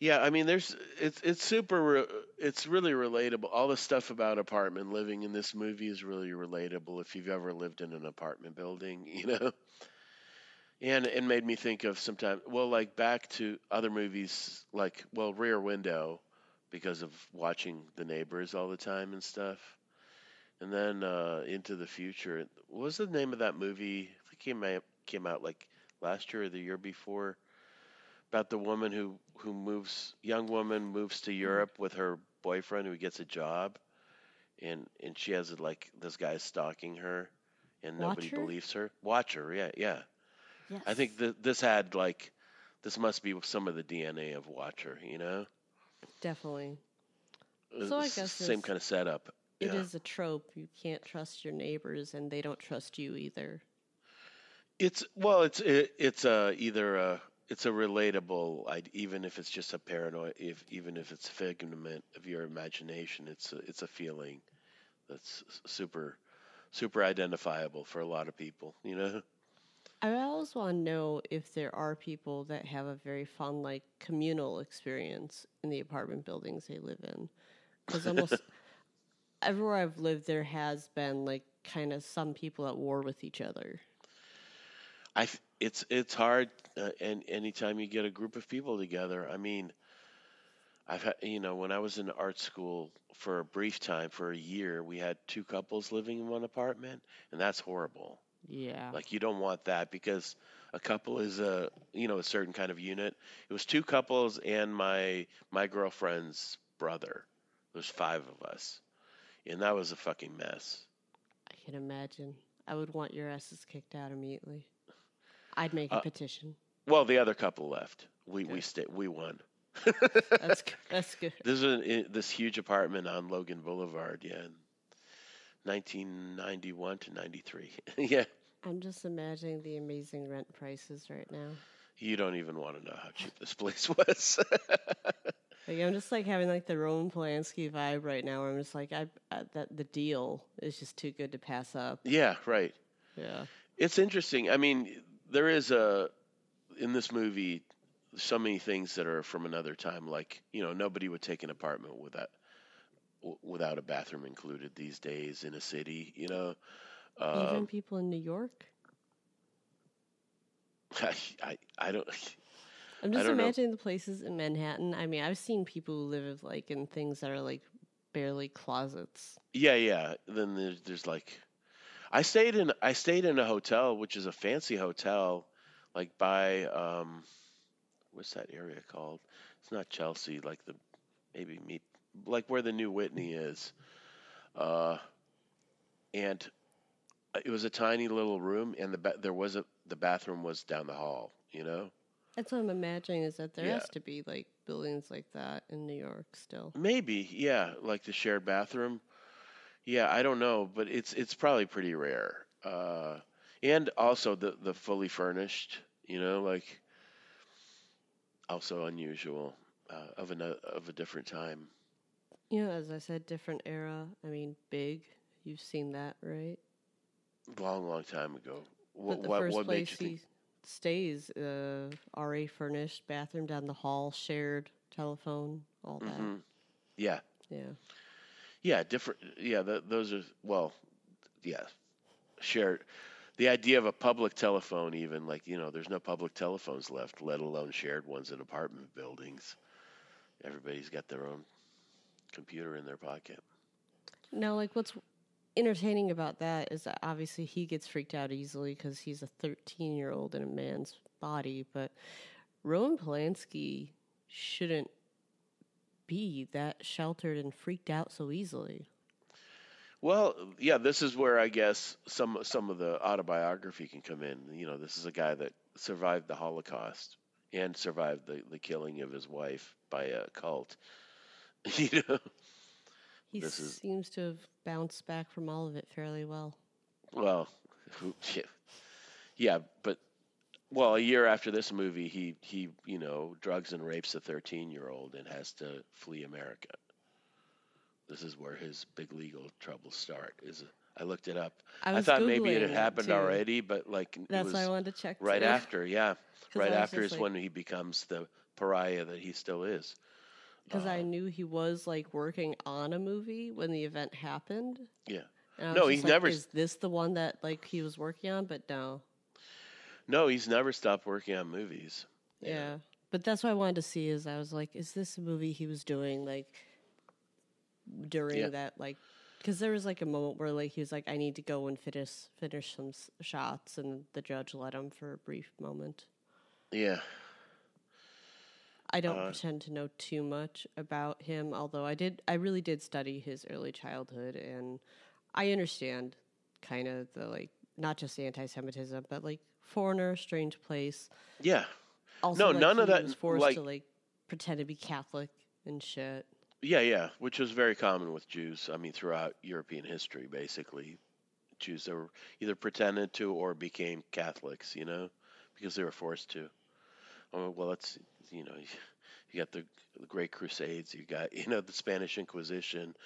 Yeah, I mean, there's it's it's super it's really relatable. All the stuff about apartment living in this movie is really relatable if you've ever lived in an apartment building, you know. And it made me think of sometimes well, like back to other movies like well, Rear Window, because of watching The Neighbors all the time and stuff. And then uh, Into the Future. What was the name of that movie? I think it came out, came out like last year or the year before about the woman who who moves young woman moves to Europe with her boyfriend who gets a job and and she has like this guy stalking her and nobody believes her watch her yeah yeah Yes. i think that this had like this must be some of the dna of watcher you know definitely. Uh, So I guess same kind of setup It is yeah. a trope. You can't trust your neighbors and they don't trust you either. It's well, it's it, it's a either a it's a relatable, id- even if it's just a paranoid, if even if it's a figment of your imagination, it's a, it's a feeling that's super super identifiable for a lot of people. You know, I always want to know if there are people that have a very fun, like communal experience in the apartment buildings they live in. Because almost everywhere I've lived, there has been like kind of some people at war with each other. I it's it's hard, uh, and anytime you get a group of people together, I mean. I've had, you know, when I was in art school for a brief time, for a year, we had two couples living in one apartment, and that's horrible. Yeah. Like you don't want that because a couple is a you know a certain kind of unit. It was two couples and my my girlfriend's brother. There's five of us, and that was a fucking mess. I can imagine. I would want your asses kicked out immediately. I'd make a Uh, petition. Well, the other couple left. We we stayed. We won. That's good. That's good. This is an, this huge apartment on Logan Boulevard. Yeah, in 1991 to 93. yeah, I'm just imagining the amazing rent prices right now. you don't even want to know how cheap this place was. Like I'm just like having like the Roman Polanski vibe right now. Where I'm just like I, I that the deal is just too good to pass up. yeah, right. Yeah. It's interesting. I mean, there is a in this movie so many things that are from another time. Like you know, nobody would take an apartment without without a bathroom included these days in a city. You know, Even um, people in New York. I, I I don't. I'm just don't know. imagining the places in Manhattan. I mean, I've seen people who live like in things that are like barely closets. Yeah, yeah. Then there's there's like, I stayed in I stayed in a hotel which is a fancy hotel, like by um, what's that area called? It's not Chelsea, like the maybe me like where the new Whitney is, uh, and it was a tiny little room, and the ba- there was a the bathroom was down the hall. You know, That's what I'm imagining is that there Yeah. has to be like buildings like that in New York still. maybe yeah, like the shared bathroom. Yeah, I don't know, but it's it's probably pretty rare. Uh, and also the the fully furnished, you know, like also unusual uh, of an of a different time. You know, as I said, different era. I mean, big. You've seen that, right? Long, long time ago. What but the what, first what place he stays, uh, RA furnished, bathroom down the hall, shared telephone, all that. hmm Yeah, Yeah. Yeah, different. Yeah, th those are well, yeah, shared. The idea of a public telephone, even like you know, there's no public telephones left, let alone shared ones in apartment buildings. Everybody's got their own computer in their pocket. Now, like, what's entertaining about that is that obviously he gets freaked out easily because he's a 13 year old in a man's body, but Roman Polanski shouldn't be that sheltered and freaked out so easily. Well, yeah, this is where I guess some some of the autobiography can come in. You know, this is a guy that survived the Holocaust and survived the, the killing of his wife by a cult. you know, He This is- seems to have bounced back from all of it fairly well. well, yeah, yeah, but well, a year after this movie, he he you know drugs and rapes a thirteen year old and has to flee America. This is where his big legal troubles start. Is I looked it up. I I, thought maybe it had happened too. already, but like it That's why I wanted to check. right too. after. yeah, right after is like- when he becomes the pariah that he still is. Because Uh, I knew he was like working on a movie when the event happened. Yeah. No, he's like, never- Is this the one that like he was working on? But no. No, he's never stopped working on movies. Yeah. But that's what I wanted to see. Is I was like, is this a movie he was doing like during Yeah. that like? Because there was like a moment where like he was like, I need to go and finish finish some shots, and the judge let him for a brief moment. Yeah. I don't Uh, pretend to know too much about him, although I did. I really did study his early childhood, and I understand kind of the like not just the anti-Semitism, but like foreigner, strange place. Yeah. Also, No, like, none of that, was forced like- to like pretend to be Catholic and shit. Yeah, yeah, which was very common with Jews. I mean, throughout European history, basically, Jews that were either pretended to or became Catholics, you know, because they were forced to. Oh, well, that's you know, you got the, the Great Crusades, you got you know the Spanish Inquisition,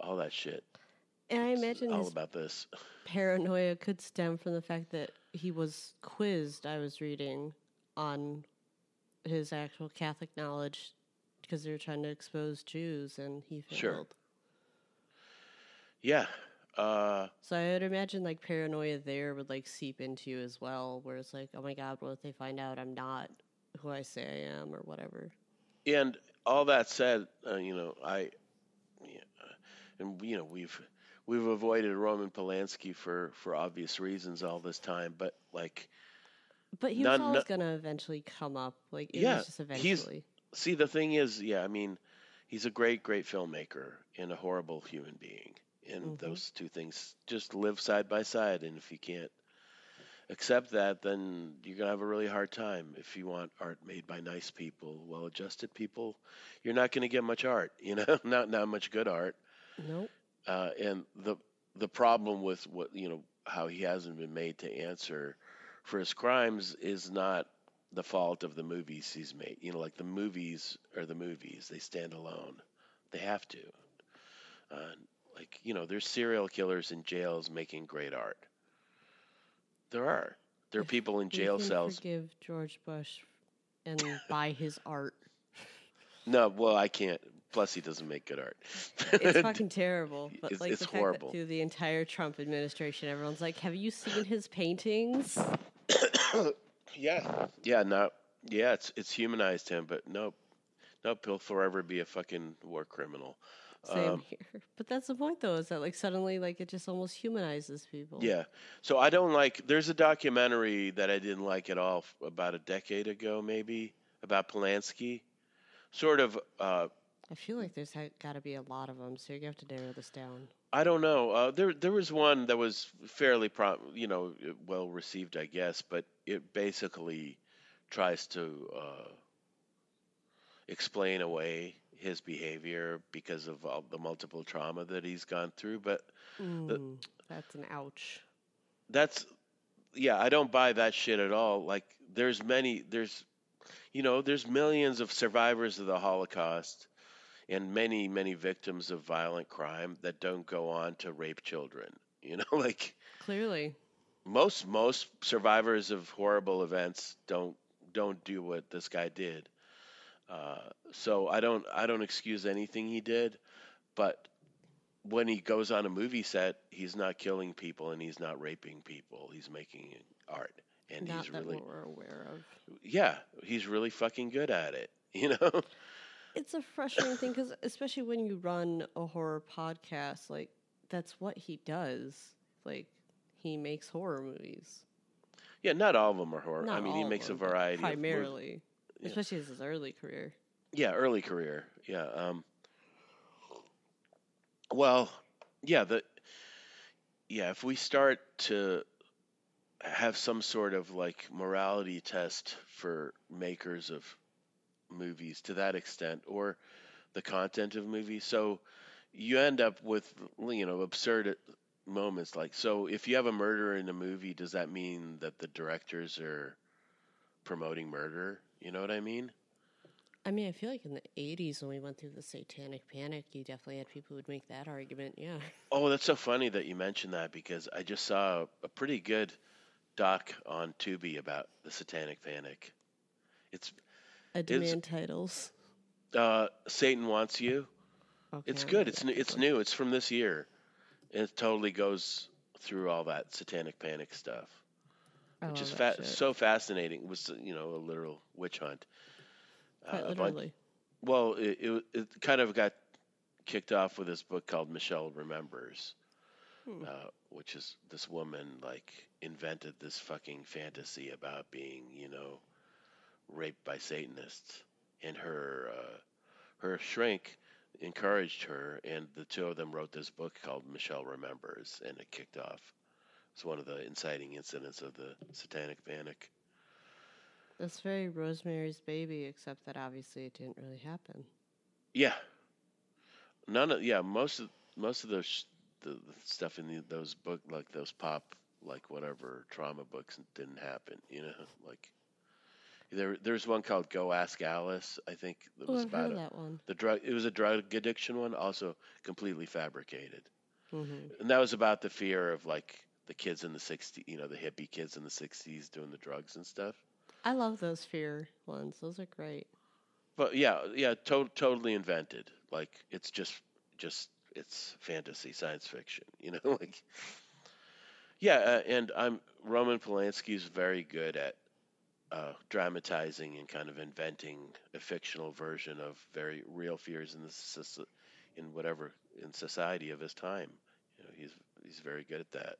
all that shit. And I imagine all about this. paranoia could stem from the fact that he was quizzed. I was reading on his actual Catholic knowledge because they were trying to expose Jews, and he failed. Sure. Yeah. Uh, So I would imagine like paranoia there would like seep into you as well, where it's like, oh my god, what if they find out I'm not who I say I am or whatever? and all that said, uh, you know, I, yeah, and you know, we've we've avoided Roman Polanski for for obvious reasons all this time, but like, But he None- was always no- gonna eventually come up. Like Yeah, just he's- see, the thing is, yeah, I mean, he's a great, great filmmaker and a horrible human being, and Mhm. those two things just live side by side, and if you can't accept that, then you're gonna have a really hard time. If you want art made by nice people, well-adjusted people, you're not gonna get much art, you know, not not much good art. Nope. Uh, and the the problem with what you know how he hasn't been made to answer for his crimes is not the fault of the movies he's made. You know, like the movies are the movies; they stand alone. They have to. Uh, like you know, there's serial killers in jails making great art. There are. There are people in jail can cells. Forgive George Bush and buy his art. No, well, I can't. Plus, he doesn't make good art. It's fucking terrible. But It's- like it's the fact horrible. that through the entire Trump administration, everyone's like, "Have you seen his paintings?" Yeah, yeah, no, yeah, it's it's humanized him, but nope, nope, he'll forever be a fucking war criminal. Same Um, here. But that's the point, though, is that like suddenly, like it just almost humanizes people. Yeah, so I don't like. There's a documentary that I didn't like at all about a decade ago, maybe about Polanski. Sort of, uh, I feel like there's ha- got to be a lot of them, so you have to narrow this down. I don't know. Uh, there there was one that was fairly, pro- you know, well received, I guess, but it basically tries to uh, explain away his behavior because of all the multiple trauma that he's gone through. But Mm, that's an ouch. that's yeah, I don't buy that shit at all. Like there's many there's you know, there's millions of survivors of the Holocaust and many, many victims of violent crime that don't go on to rape children. You know, like Clearly, most most survivors of horrible events don't don't do what this guy did. Uh, so I don't I don't excuse anything he did, but when he goes on a movie set, he's not killing people and he's not raping people. He's making art, and not he's really we're aware of. yeah, he's really fucking good at it. You know? It's a frustrating thing because, especially when you run a horror podcast, like that's what he does. Like he makes horror movies. Yeah, not all of them are horror. Not I mean, he makes a them, but variety. of movies. primarily, Yeah. especially as his early career. Yeah, early career. Yeah. Um, well, yeah. The yeah. If we start to have some sort of like morality test for makers of movies to that extent, or the content of movies, so you end up with you know absurd moments like so. If you have a murder in a movie, does that mean that the directors are promoting murder? You know what I mean? I mean, I feel like in the '80s when we went through the Satanic Panic, you definitely had people who would make that argument. Yeah. Oh, that's so funny that you mentioned that because I just saw a pretty good doc on Tubi about the Satanic Panic. It's I demand titles. uh, Satan Wants You. Okay, It's good. It's new, it's new. It's from this year. It totally goes through all that Satanic Panic stuff, I which is fa- so fascinating. It was you know a literal witch hunt. Quite Uh, a bunch- Well, it, it it kind of got kicked off with this book called Michelle Remembers, Hmm. uh, which is this woman like invented this fucking fantasy about being, you know, raped by Satanists, and her uh, her shrink encouraged her, and the two of them wrote this book called Michelle Remembers, and it kicked off. It's one of the inciting incidents of the Satanic Panic. That's very Rosemary's Baby, except that obviously it didn't really happen. Yeah. None of yeah most of most of those sh- the, the stuff in the, those book like those pop like whatever trauma books didn't happen. You know like there there's one called Go Ask Alice I think that Oh, was I've heard about of a, that one. the drug it was a drug addiction one also completely fabricated hmm and that was about the fear of like the kids in the 60s you know the hippie kids in the 60s doing the drugs and stuff. I love those fear ones. Those are great. But yeah, yeah, to- totally invented. Like it's just, just it's fantasy, science fiction. You know, like yeah. Uh, and I'm Roman Polanski's very good at uh, dramatizing and kind of inventing a fictional version of very real fears in the in whatever in society of his time. You know, he's he's very good at that.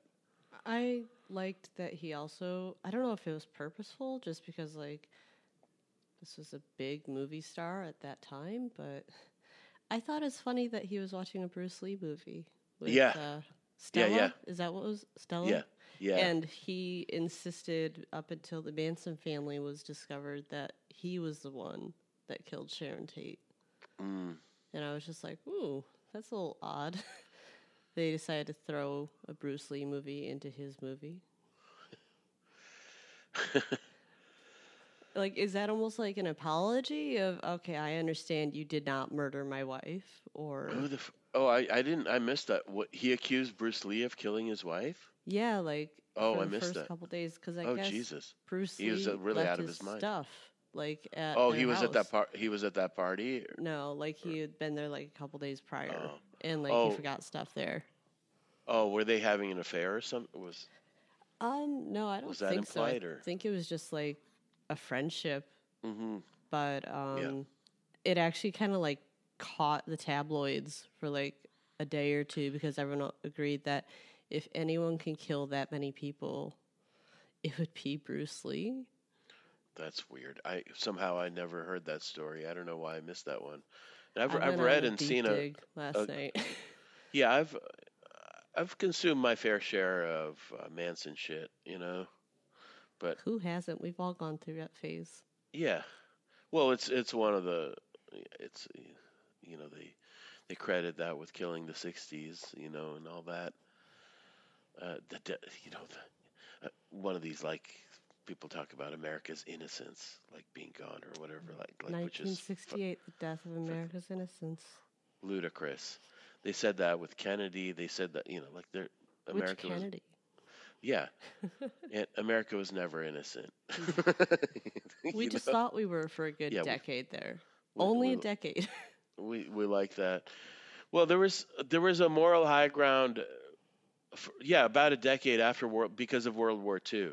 I liked that he also, I don't know if it was purposeful, just because, like, this was a big movie star at that time, but I thought it's funny that he was watching a Bruce Lee movie. With, Yeah. Uh, Yeah, Stella? yeah. Is that what was Stella? Yeah, yeah. And he insisted up until the Manson family was discovered that he was the one that killed Sharon Tate. Mm. And I was just like, ooh, that's a little odd. they decided to throw a Bruce Lee movie into his movie. like, is that almost like an apology of, okay, I understand you did not murder my wife? Or? F- oh, I I didn't. I missed that. What he accused Bruce Lee of killing his wife? Yeah, like, Oh, for I the missed first that. couple days, because I oh guess Jesus. Bruce He was, uh, really out of his his mind. stuff, like, at Oh, he was at that house. part. He was at that party. No, like he had been there like a couple days prior, Oh. and like Oh. he forgot stuff there. Oh, were they having an affair or something? Was Um, no, I don't think so. I or- think it was just like a friendship, mm-hmm. but um, it actually kind of like caught the tabloids for like a day or two because everyone agreed that if anyone can kill that many people, it would be Bruce Lee. That's weird. I somehow I never heard that story. I don't know why I missed that one. And I've I've read and seen a last a- night. yeah I've I've consumed my fair share of uh, Manson shit. You know, but Who hasn't? We've all gone through that phase. yeah. Well, it's it's one of the it's you know they they credit that with killing the '60s. You know, and all that. Uh, the de- you know the, uh, one of these like people talk about America's innocence like being gone or whatever like like which is fu- 1968, the death of America's innocence. ludicrous. They said that with Kennedy. They said that you know, like they're Which America was Kennedy? yeah, and America was never innocent. We just know? thought we were for a good Yeah, we- decade there. we- Only we- a decade. we we like that. Well, there was there was a moral high ground. For, yeah, about a decade after world because of World War II.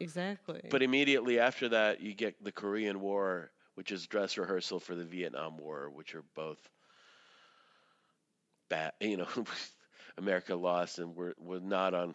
exactly. But immediately after that, you get the Korean War, which is dress rehearsal for the Vietnam War, which are both bad. You know, America lost and we're we're not on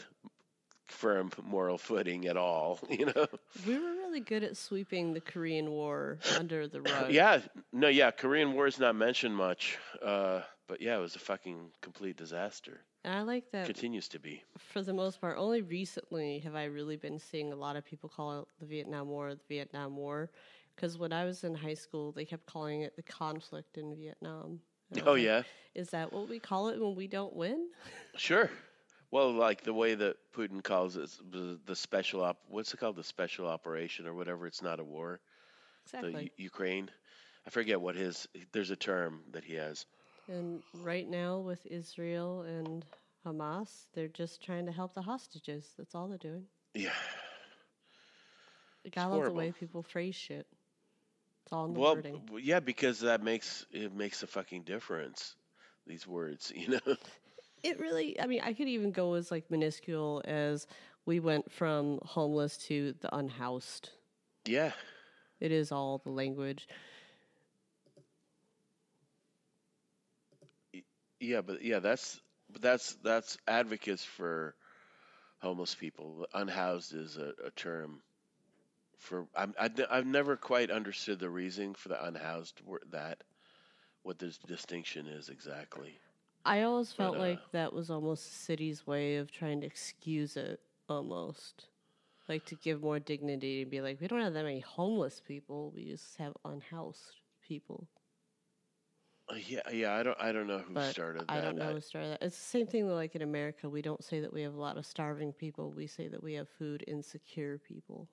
firm moral footing at all. You know. We were really good at sweeping the Korean War under the rug. Yeah, no, yeah. Korean War is not mentioned much, uh, but yeah, it was a fucking complete disaster. And I like that Continues to be. for the most part. Only recently have I really been seeing a lot of people call it the Vietnam War the Vietnam War. Because when I was in high school, they kept calling it the conflict in Vietnam. Oh like, yeah, Is that what we call it when we don't win? sure. Well, like the way that Putin calls it, the, special op. What's it called? The special operation or whatever. It's not a war. Exactly. The U- Ukraine. I forget what his. There's a term that he has. And right now, with Israel and Hamas, they're just trying to help the hostages. That's all they're doing. Yeah. I love the way people phrase shit. It's all in the Well, wording. yeah, because that makes it makes a fucking difference. These words, you know. It really, I mean, I could even go as like minuscule as we went from homeless to the unhoused. yeah. It is all the language. Yeah, but yeah, that's but that's that's advocates for homeless people. Unhoused is a, a term for. I'm, I, have never quite understood the reasoning for the unhoused that what the distinction is exactly. I always But, felt uh, like that was almost the city's way of trying to excuse it, almost. Like to give more dignity and be like, we don't have that many homeless people, we just have unhoused people. Uh, yeah, yeah. I don't I don't know who But started that. I don't know who started that. It's the same thing like in America. We don't say that we have a lot of starving people. We say that we have food insecure people.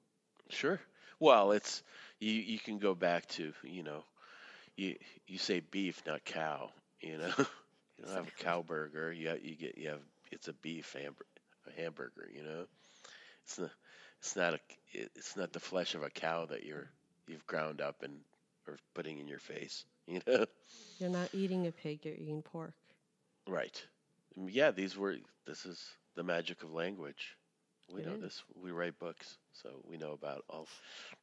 Sure. Well, it's you. You can go back to you know, you you say beef, not cow. You know, you don't have a cow burger. You you get you have it's a beef hamburger. A hamburger. You know, it's not it's not a it's not the flesh of a cow that you're you've ground up and or putting in your face. You know, You're not eating a pig, you're eating pork. right? Yeah, these were. This is the magic of language. We It know is. this. We write books, so we know about all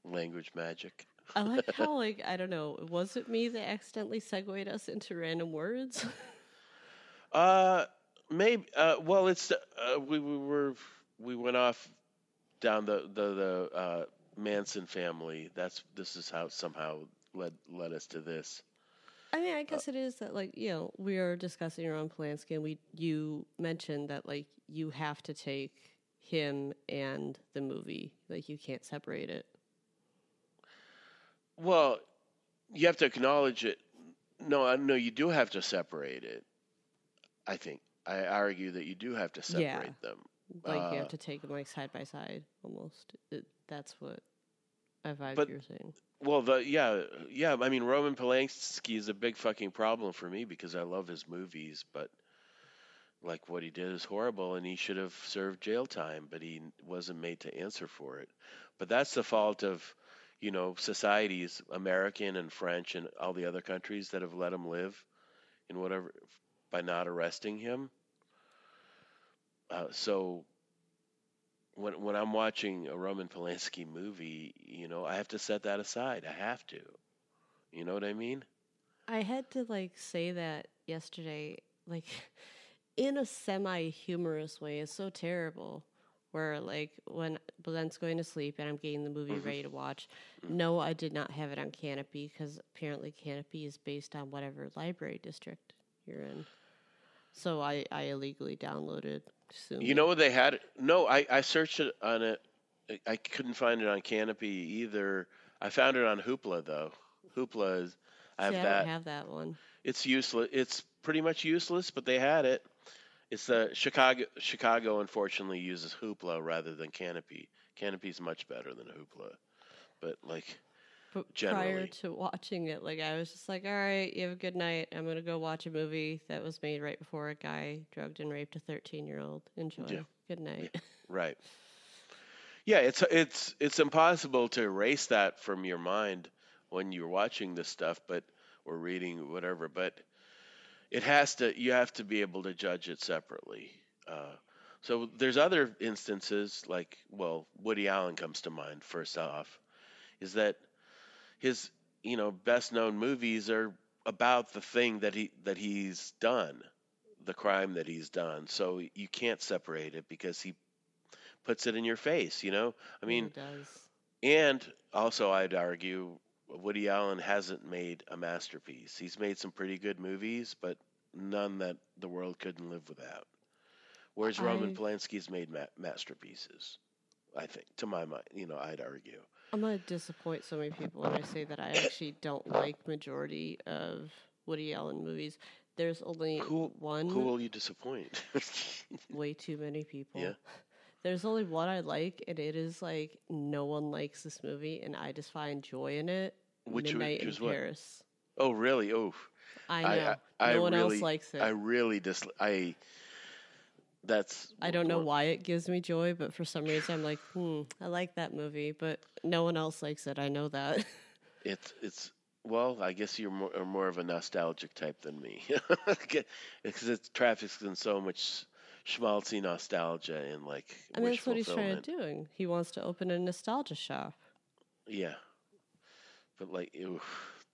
language magic. I like how, like, I don't know, was it me that accidentally segued us into random words? Uh, maybe. Uh, well, it's uh, we we were we went off down the the the uh, Manson family. That's this is how somehow led led us to this. I mean, I guess it is that, like, you know, we are discussing Roman Polanski, and we, you mentioned that, like, you have to take him and the movie. Like, you can't separate it. Well, you have to acknowledge it. No, I no, you do have to separate it. I think I argue that you do have to separate Yeah. them. Like, you Uh, have to take them, like, side by side, almost. It, that's what I vibe But- you're saying. Well, the yeah, yeah. I mean, Roman Polanski is a big fucking problem for me because I love his movies, but like what he did is horrible, and he should have served jail time, but he wasn't made to answer for it. But that's the fault of, you know, societies, American and French and all the other countries that have let him live in whatever by not arresting him. Uh, so when when I'm watching a Roman Polanski movie, you know, I have to set that aside. I have to. You know what I mean? I had to like say that yesterday, like in a semi humorous way. It's so terrible. Where like when Blend's going to sleep and I'm getting the movie Mm-hmm. ready to watch. No, I did not have it on Kanopy because apparently Kanopy is based on whatever library district you're in. So I I illegally downloaded. Zoom. You know what they had? No, I I searched it on it. I- I couldn't find it on Kanopy either. I found it on Hoopla though. Hoopla is I have See, I that. don't have that one. it's useless. It's pretty much useless, but they had it. It's the Chicago. Chicago unfortunately uses Hoopla rather than Kanopy. Kanopy's much better than Hoopla, but like But prior to watching it, like I was just like, all right, you have a good night. I'm gonna go watch a movie that was made right before a guy drugged and raped a 13 year old. Enjoy. Yeah. Good night. Right. Yeah, it's it's it's impossible to erase that from your mind when you're watching this stuff, but or reading whatever. But it has to. You have to be able to judge it separately. Uh, so there's other instances like, well, Woody Allen comes to mind. First off, is that his you know best known movies are about the thing that he that he's done, the crime that he's done. So you can't separate it because he puts it in your face. You know, I mean, He does. and also I'd argue Woody Allen hasn't made a masterpiece. He's made some pretty good movies, but none that the world couldn't live without. Whereas Roman I- Polanski's made ma- masterpieces. I think, to my mind, you know, I'd argue. I'm gonna disappoint so many people when I say that I actually don't like majority of Woody Allen movies. There's only Who- one. Who will you disappoint? Way too many people. Yeah. There's only one I like, and it is like no one likes this movie, and I just find joy in it. Which Midnight in what? Paris. oh, really? Oh, I I- know. I- I no one really- else likes it. I I, really dis. I. That's. I don't know why it gives me joy, but for some reason I'm like, hmm, I like that movie, but no one else likes it. I know that. It's it's well, I guess you're more, are more of a nostalgic type than me, because it traffics in so much schmaltzy nostalgia and like I mean, that's what he's trying to do. He wants to open a nostalgia shop. Yeah, but like, ew,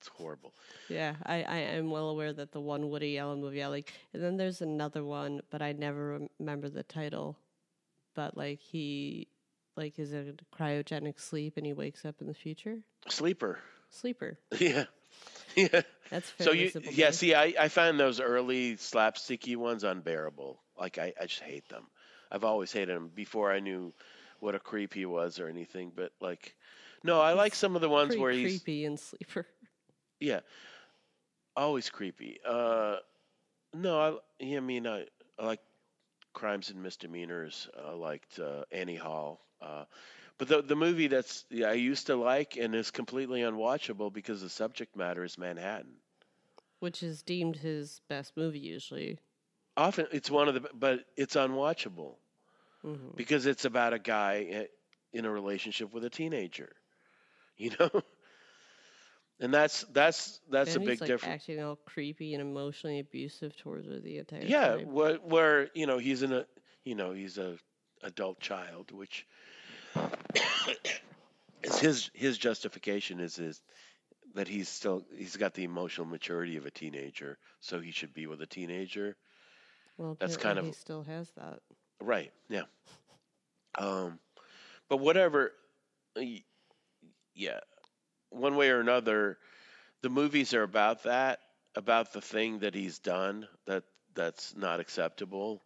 it's horrible. Yeah, I, I am well aware that the one Woody Allen movie I like, and then there's another one, but I never remember the title. But like he, like is it cryogenic sleep, and he wakes up in the future? Sleeper. Sleeper. Yeah, yeah. That's So you, yeah. See, I I find those early slapsticky ones unbearable. Like I I just hate them. I've always hated them before I knew what a creep he was or anything. But like, no, I like some of the ones where he's creepy and Sleeper. Yeah, always creepy. Uh, no, I, yeah, I mean, I, I like crimes and misdemeanors. I liked uh, Annie Hall. Uh, but the the movie that's yeah, I used to like and is completely unwatchable because the subject matter is Manhattan. which is deemed his best movie usually. Often it's one of the, but it's unwatchable hmm because it's about a guy in a relationship with a teenager. You know. And that's that's that's and a big like difference. acting all creepy and emotionally abusive towards her the entire yeah time. where, where you know he's in a you know he's a adult child which is his his justification is is that he's still he's got the emotional maturity of a teenager so he should be with a teenager Well, That's kind of he still has that. right yeah um but whatever yeah one way or another the movies are about that about the thing that he's done that that's not acceptable.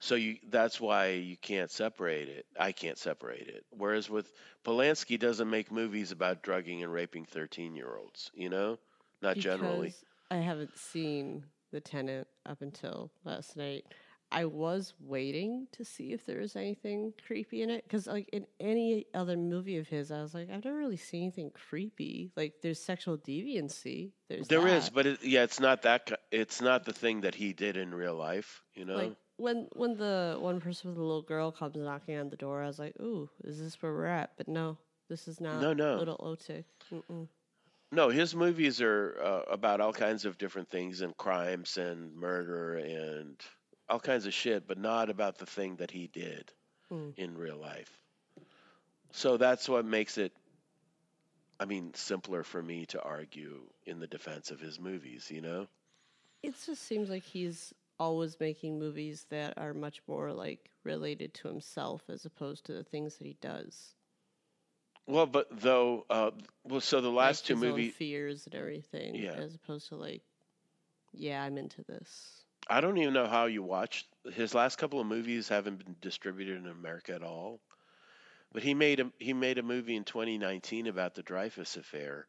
So you that's why you can't separate it. I can't separate it. Whereas with polanski doesn't make movies about drugging and raping 13 year olds you know? Not generally. I haven't seen The Tenant up until last night. I was waiting to see if there was anything creepy in it because, like, in any other movie of his, I was like, I've never really seen anything creepy. Like, there's sexual deviancy. There's There is, but it, yeah it's not that it's not the thing that he did in real life you know like when when the one person with the little girl comes knocking on the door, I was like, "Ooh, is this where we're at?" But no, this is not. No, no. little Otik. Mm-mm. No, his movies are uh, about all kinds of different things and crimes and murder and all kinds of shit, but not about the thing that he did Hmm. in real life. So that's what makes it, I mean, simpler for me to argue in the defense of his movies, you know? It just seems like he's always making movies that are much more like related to himself as opposed to the things that he does. Well, but though, uh, well, so the last like two movies, fears and everything, Yeah. as opposed to like, yeah, I'm into this. I don't even know how you watched his last couple of movies haven't been distributed in America at all. But he made a he made a movie in 2019 about the Dreyfus affair,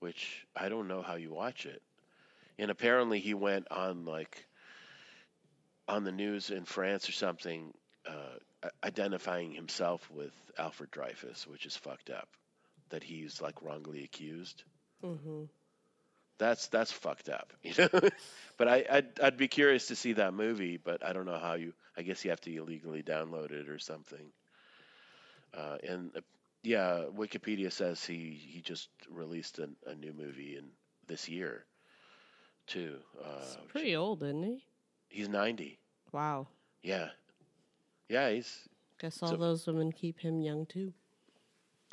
which I don't know how you watch it. And apparently he went on like on the news in France or something, uh, identifying himself with Alfred Dreyfus, which is fucked up. That he's like wrongly accused hmm that's that's fucked up, you know. but I I'd, I'd be curious to see that movie, but I don't know how you. I guess you have to illegally download it or something. Uh, and uh, yeah, Wikipedia says he he just released a, a new movie in this year, too. Uh, He's pretty old, isn't he? he's ninety. Wow. Yeah, yeah, he's Guess all So- those women keep him young too.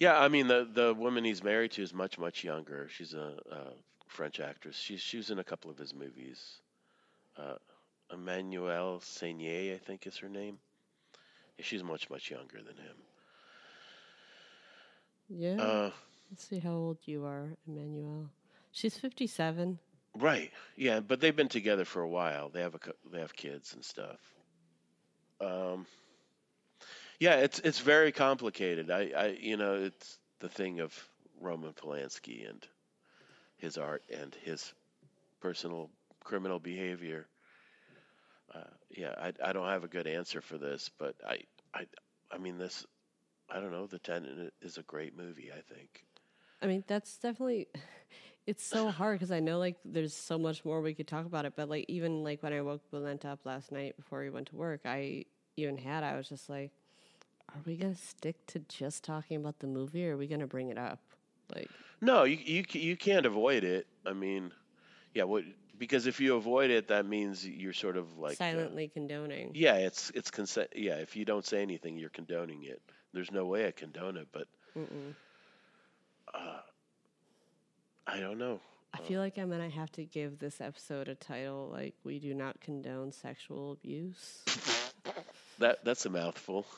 Yeah, I mean the the woman he's married to is much much younger. She's a, a French actress. She's she was in a couple of his movies. uh, Emmanuelle Seigner, I think is her name. Yeah, she's much much younger than him. Yeah. Uh, Let's see how old you are, Emmanuel. She's 57. right. Yeah, but they've been together for a while. They have a they have kids and stuff. Um, yeah, it's it's very complicated. I, I you know it's the thing of Roman Polanski and his art and his personal criminal behavior. Uh, yeah, I I don't have a good answer for this, but I I I mean this. I don't know. The Tenant is a great movie. I think. I mean, that's definitely. It's so hard because I know like there's so much more we could talk about it, but like even like when I woke Bulent up last night before he went to work, I even had I was just like, are we gonna stick to just talking about the movie, or are we gonna bring it up? Like, No, you you you can't avoid it. I mean, yeah, what because if you avoid it, that means you're sort of like uh, silently condoning. yeah, it's it's consent. Yeah, if you don't say anything, you're condoning it. There's no way I condone it, but uh, I don't know. I feel like I'm gonna have to give this episode a title like "We do not condone sexual abuse." That that's a mouthful.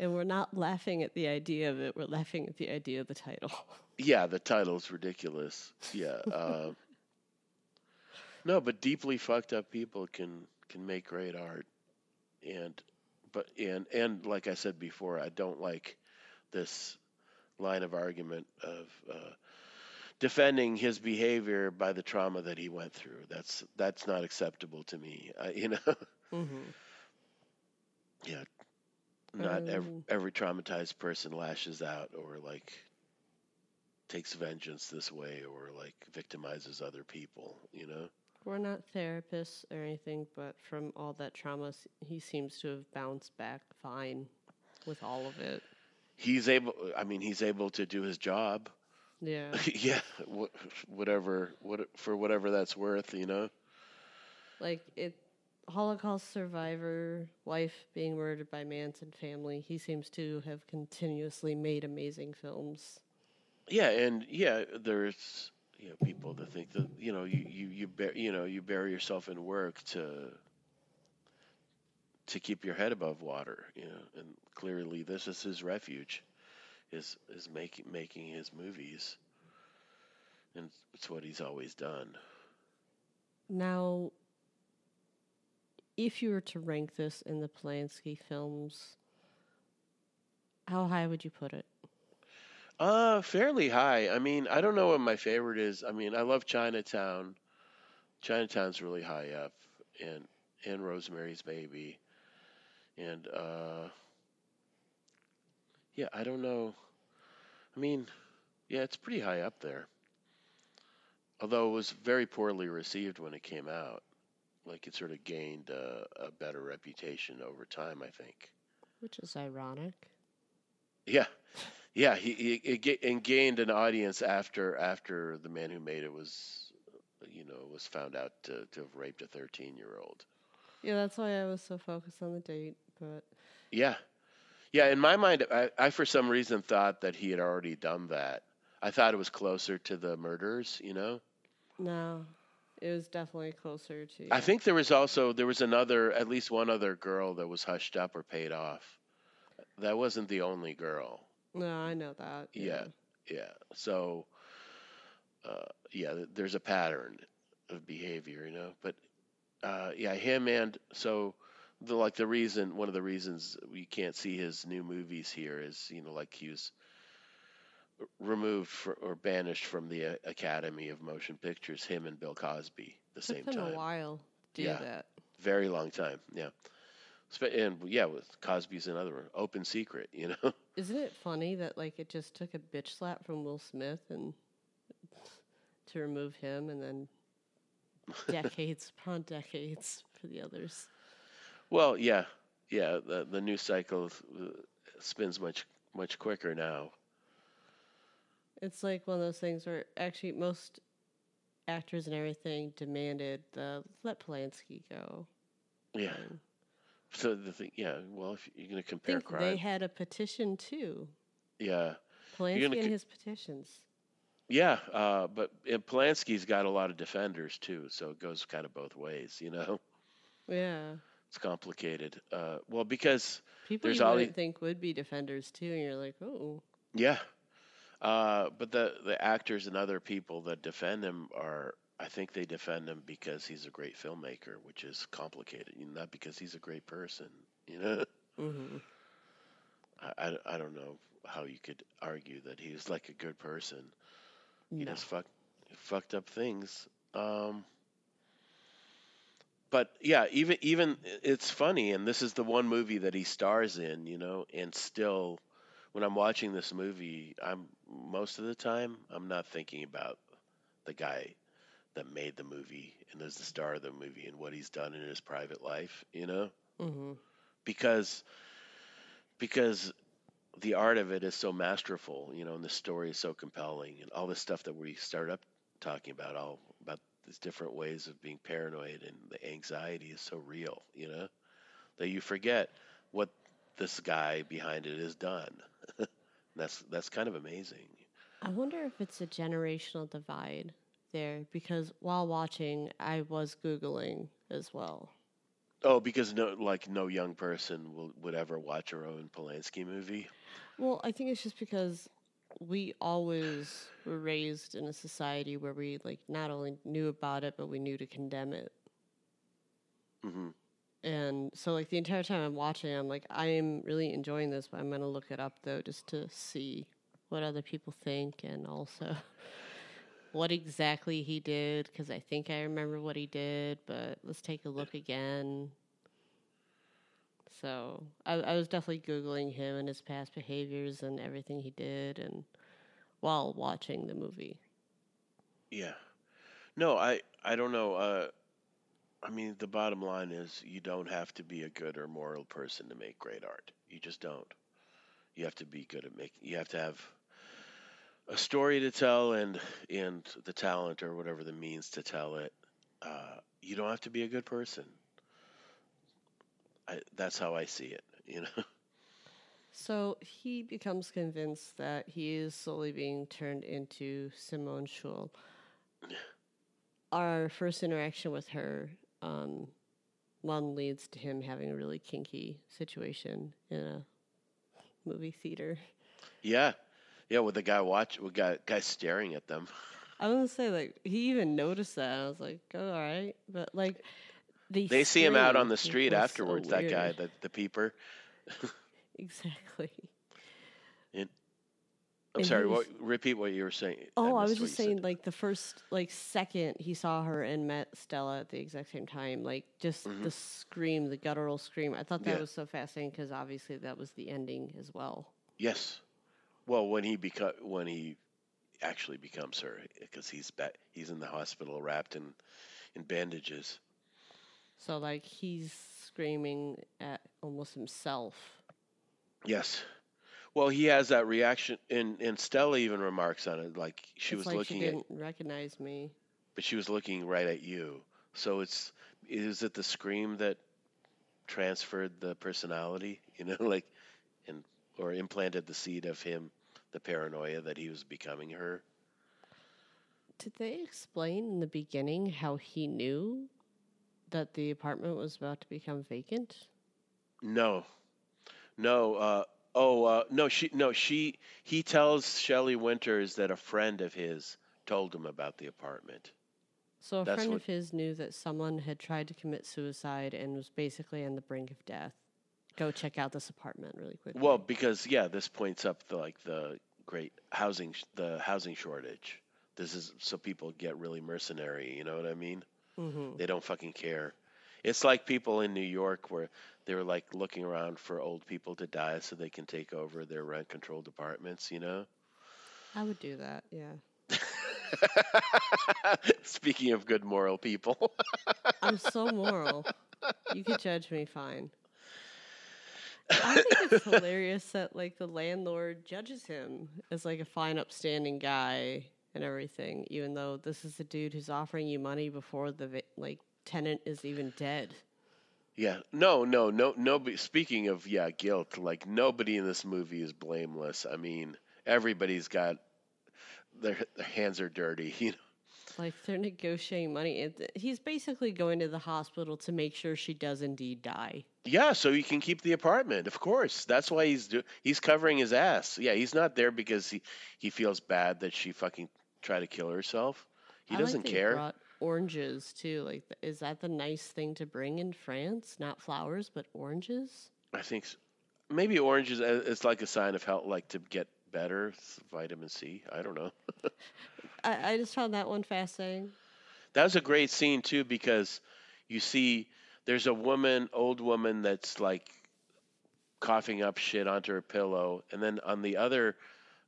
And we're not laughing at the idea of it, we're laughing at the idea of the title. yeah, the title's ridiculous. Yeah. Uh, no, but deeply fucked up people can can make great art, and but and and like I said before, I don't like this line of argument of uh, defending his behavior by the trauma that he went through. That's that's not acceptable to me. I, you know, Mm-hmm. yeah, not every, Um. every traumatized person lashes out or like takes vengeance this way or like victimizes other people. You know. We're not therapists or anything, but from all that trauma, he seems to have bounced back fine with all of it. He's able. I mean, he's able to do his job. Yeah. yeah, whatever, what for whatever that's worth. You know. like it Holocaust survivor, wife being murdered by Manson family. He seems to have continuously made amazing films. Yeah, and yeah, there's you know people that think that you know you you you bear, you know you bury yourself in work to to keep your head above water, you know, and clearly this is his refuge, is is making making his movies, and it's what he's always done. Now, if you were to rank this in the Polanski films, how high would you put it? Uh, fairly high. I mean, I don't know what my favorite is. I mean, I love Chinatown. Chinatown's really high up, and and Rosemary's Baby, and uh, yeah, I don't know. I mean, yeah, it's pretty high up there. Although it was very poorly received when it came out, like it sort of gained uh, a better reputation over time. I think. Which is ironic. Yeah, yeah. He, he it and gained an audience after after the man who made it was, you know, was found out to to have raped a thirteen year old. Yeah, that's why I was so focused on the date. But Yeah, yeah. In my mind, I, I for some reason thought that he had already done that. I thought it was closer to the murders. You know, no, it was definitely closer to. I think there was also there was another at least one other girl that was hushed up or paid off. That wasn't the only girl. No, I know that. Yeah. Yeah. So, uh, yeah, there's a pattern of behavior, you know. But uh, yeah, him and so the like the reason one of the reasons we can't see his new movies here is you know like he was removed for, or banished from the uh, Academy of Motion Pictures. Him and Bill Cosby the Took same them time. a while do Yeah. that. Very long time. Yeah. And yeah, with Cosby's another one. Open secret, you know. Isn't it funny that like it just took a bitch slap from Will Smith and to remove him, and then decades upon decades for the others. Well, yeah, yeah. The the news cycle uh, spins much much quicker now. It's like one of those things where actually most actors and everything demanded the let Polanski go. Yeah. thing. So the thing, yeah. Well, if you're going to I compare think they had a petition too. yeah, Polanski and co- his petitions. Yeah, uh, but and Polanski's got a lot of defenders too, so it goes kind of both ways. You know, Yeah. It's complicated. Uh, well, because People There's you all wouldn't the- think would be defenders too, and you're like, oh, yeah, uh, but the the actors and other people that defend him are, I think they defend him because he's a great filmmaker, which is complicated, you know, not because he's a great person. You know, hmm I, I, I don't know how you could argue that he's like a good person. He no. does fuck, fucked up things. Um, but yeah, even even it's funny, and this is the one movie that he stars in, you know, and still, when I'm watching this movie, I'm most of the time I'm not thinking about the guy that made the movie and is the star of the movie and what he's done in his private life, you know, hmm because because the art of it is so masterful, you know, and the story is so compelling, and all this stuff that we start up talking about, all these different ways of being paranoid and the anxiety is so real, you know, that you forget what this guy behind it has done. that's that's kind of amazing. I wonder if it's a generational divide there because while watching, I was googling as well. Oh, because no, like no young person will would ever watch a Roman Polanski movie. Well, I think it's just because we always were raised in a society where we like not only knew about it, but we knew to condemn it. hmm And so, like the entire time I'm watching, I'm like, I am really enjoying this, but I'm gonna look it up though, just to see what other people think, and also what exactly he did, because I think I remember what he did, but let's take a look again. So I, I was definitely googling him and his past behaviors and everything he did, and while watching the movie. Yeah. No, I I don't know. Uh, I mean, the bottom line is you don't have to be a good or moral person to make great art. You just don't. You have to be good at making. You have to have a story to tell and and the talent or whatever the means to tell it. Uh, you don't have to be a good person. I, that's how I see it. You know. So he becomes convinced that he is slowly being turned into Simone Choule. Our first interaction with her, um, one leads to him having a really kinky situation in a movie theater. Yeah. Yeah, with the guy watch, with guy guy staring at them. I was gonna say like he even noticed that. I was like, oh, all right, but like they They see him out on the street was so afterwards. that guy, the the peeper. exactly. I'm And sorry. What? Repeat what you were saying. Oh, I, missed was just you said. saying, like the first, like second he saw her and met Stella at the exact same time, like just the scream, the guttural scream. I thought that Mm-hmm. Yeah. was so fascinating because obviously that was the ending as well. Yes. Well, when he beco- when he actually becomes her, because he's back, he's in the hospital wrapped in in bandages. So like he's screaming at almost himself. Yes. Well, he has that reaction, and and Stella even remarks on it, like she It's was like looking she at, didn't recognize me. but she was looking right at you. So it's is it the scream that transferred the personality, you know, like, and or implanted the seed of him, the paranoia that he was becoming her. Did they explain in the beginning how he knew that the apartment was about to become vacant? No, no. Uh, oh, uh, no. She, no. She. He tells Shelley Winters that a friend of his told him about the apartment. So a That's friend what- of his knew that someone had tried to commit suicide and was basically on the brink of death. Go check out this apartment really quickly. Well, because yeah, this points up the like the great housing, sh- the housing shortage. This is so people get really mercenary. You know what I mean? Hmm They don't fucking care. It's like people in New York where they were like looking around for old people to die so they can take over their rent-controlled apartments. You know. I would do that. Yeah, Speaking of good moral people. I'm so moral. You could judge me fine. I think it's hilarious that like the landlord judges him as like a fine, upstanding guy and everything, even though this is a dude who's offering you money before the like tenant is even dead. Yeah, no, no, no, nobody. Speaking of yeah, guilt. Like nobody in this movie is blameless. I mean, everybody's got their their hands are dirty. You know. Like they're negotiating money. He's basically going to the hospital to make sure she does indeed die. Yeah, so he can keep the apartment. Of course, that's why he's do- he's covering his ass. Yeah, he's not there because he he feels bad that she fucking tried to kill herself. He I doesn't they care. Oranges too. Like, is that the nice thing to bring in France? Not flowers, but oranges. I think s maybe oranges. is it's like a sign of health, like to get better, vitamin C. I don't know. I, I just found that one fascinating. That was a great scene too because you see there's a woman, old woman that's like coughing up shit onto her pillow, and then on the other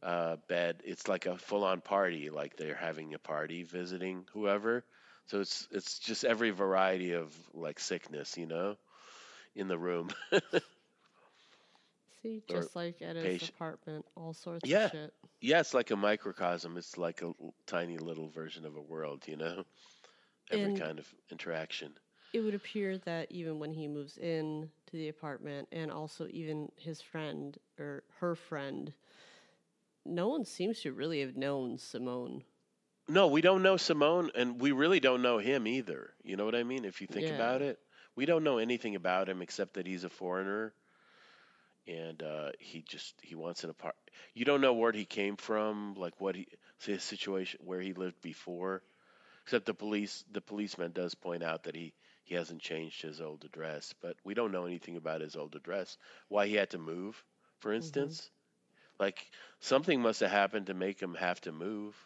uh, bed, it's like a full-on party, like they're having a party, visiting whoever. So it's it's just every variety of like sickness, you know, in the room. See, Or just like at his patient- apartment, all sorts Yeah. of shit. yeah, it's like a microcosm. It's like a l- tiny little version of a world, you know. Every And- kind of interaction. It would appear that even when he moves in to the apartment, and also even his friend or her friend, no one seems to really have known Simone. No, we don't know Simone, and we really don't know him either. You know what I mean? If you think Yeah. about it, we don't know anything about him except that he's a foreigner, and uh, he just he wants an apart. You don't know where he came from, like what he his situation where he lived before, except the police the policeman does point out that he he hasn't changed his old address, but we don't know anything about his old address. Why he had to move, for instance, like something must have happened to make him have to move.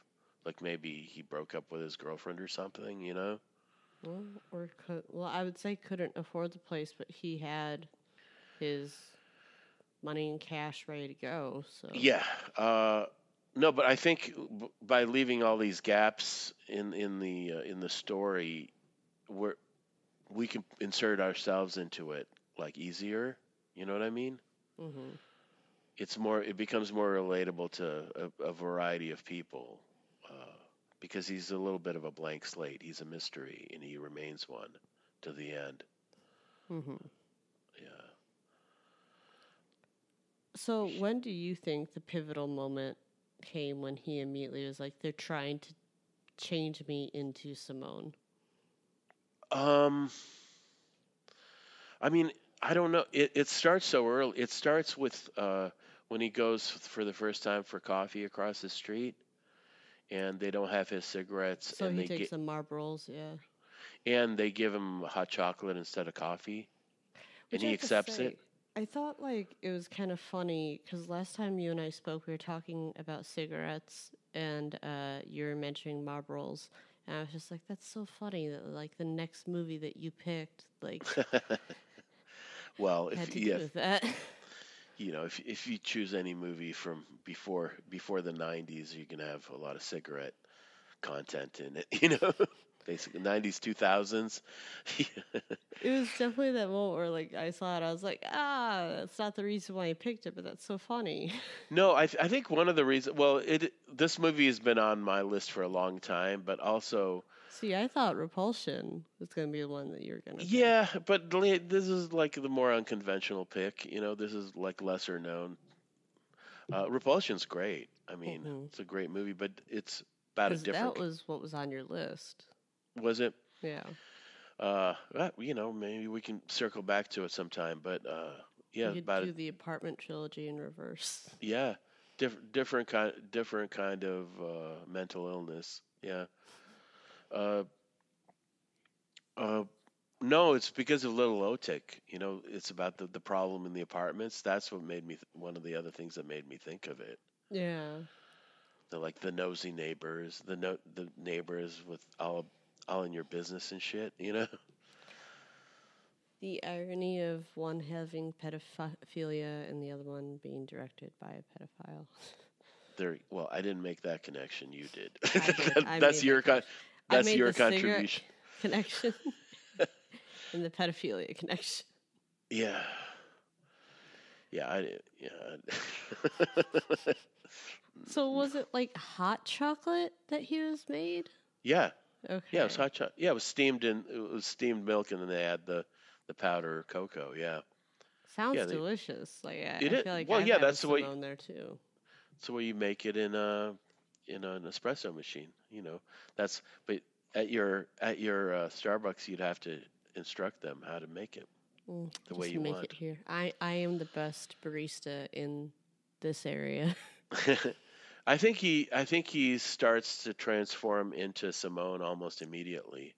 Like maybe he broke up with his girlfriend or something, you know? Well, or could, well, I would say couldn't afford the place, but he had his money and cash ready to go. So Yeah. Uh, no, but I think b- by leaving all these gaps in in the uh, in the story, we're we can insert ourselves into it like easier. You know what I mean? Mm hmm It's more. It becomes more relatable to a, a variety of people uh, because he's a little bit of a blank slate. He's a mystery, and he remains one to the end. hmm Yeah. So when do you think the pivotal moment came when he immediately was like, "They're trying to change me into Simone"? Um, I mean, I don't know. It it starts so early. It starts with uh, when he goes for the first time for coffee across the street, and they don't have his cigarettes, So and he they takes get, some Marlboros, yeah. and they give him hot chocolate instead of coffee, Which and he accepts say, it. I thought like it was kind of funny because last time you and I spoke, we were talking about cigarettes, and uh, you were mentioning Marlboros, and I was just like, "That's so funny that like the next movie that you picked like Well, had if to yeah, do with that." you know, if if you choose any movie from before before the '90s, you can have a lot of cigarette content in it. You know, basically '90s, 2000s. It was definitely that moment where like I saw it, I was like, "Ah, that's not the reason why I picked it, but that's so funny." No, I th- I think one of the reasons. Well, it this movie has been on my list for a long time, but also See, I thought Repulsion was going to be the one that you were going to. yeah, but this is like the more unconventional pick. You know, this is like lesser known. Uh, Repulsion's great. I mean, Mhm. it's a great movie, but it's about a different. that was what was on your list. was it? Yeah. Uh, well, you know, maybe we can circle back to it sometime. But uh, yeah, you about do it. the apartment trilogy in reverse. Yeah, different different kind different kind of uh, mental illness. Yeah. Uh, uh, no, it's because of Little Otik. You know, it's about the, the problem in the apartments. That's what made me th- one of the other things that made me think of it. Yeah. The like the nosy neighbors, the no, the neighbors with all all in your business and shit. You know. The irony of one having pedophilia and the other one being directed by a pedophile. There. Well, I didn't make that connection. You did. did. I that's your that con- that's your contribution. connection and the pedophilia connection. Yeah. Yeah, I did. Yeah. So was it like hot chocolate that he was made? yeah. Okay. Yeah, it was hot chocolate. Yeah, it was steamed in it was steamed milk and then they add the the powder cocoa. Yeah. Sounds yeah, they- delicious. Like I, I feel like well, I'd yeah, that's the way- there too. It's the way you make it in uh in an espresso machine. You know, that's but at your at your uh, Starbucks, you'd have to instruct them how to make it Mm, the way you make want. it here. I I am the best barista in this area. I think he I think he starts to transform into Simone almost immediately.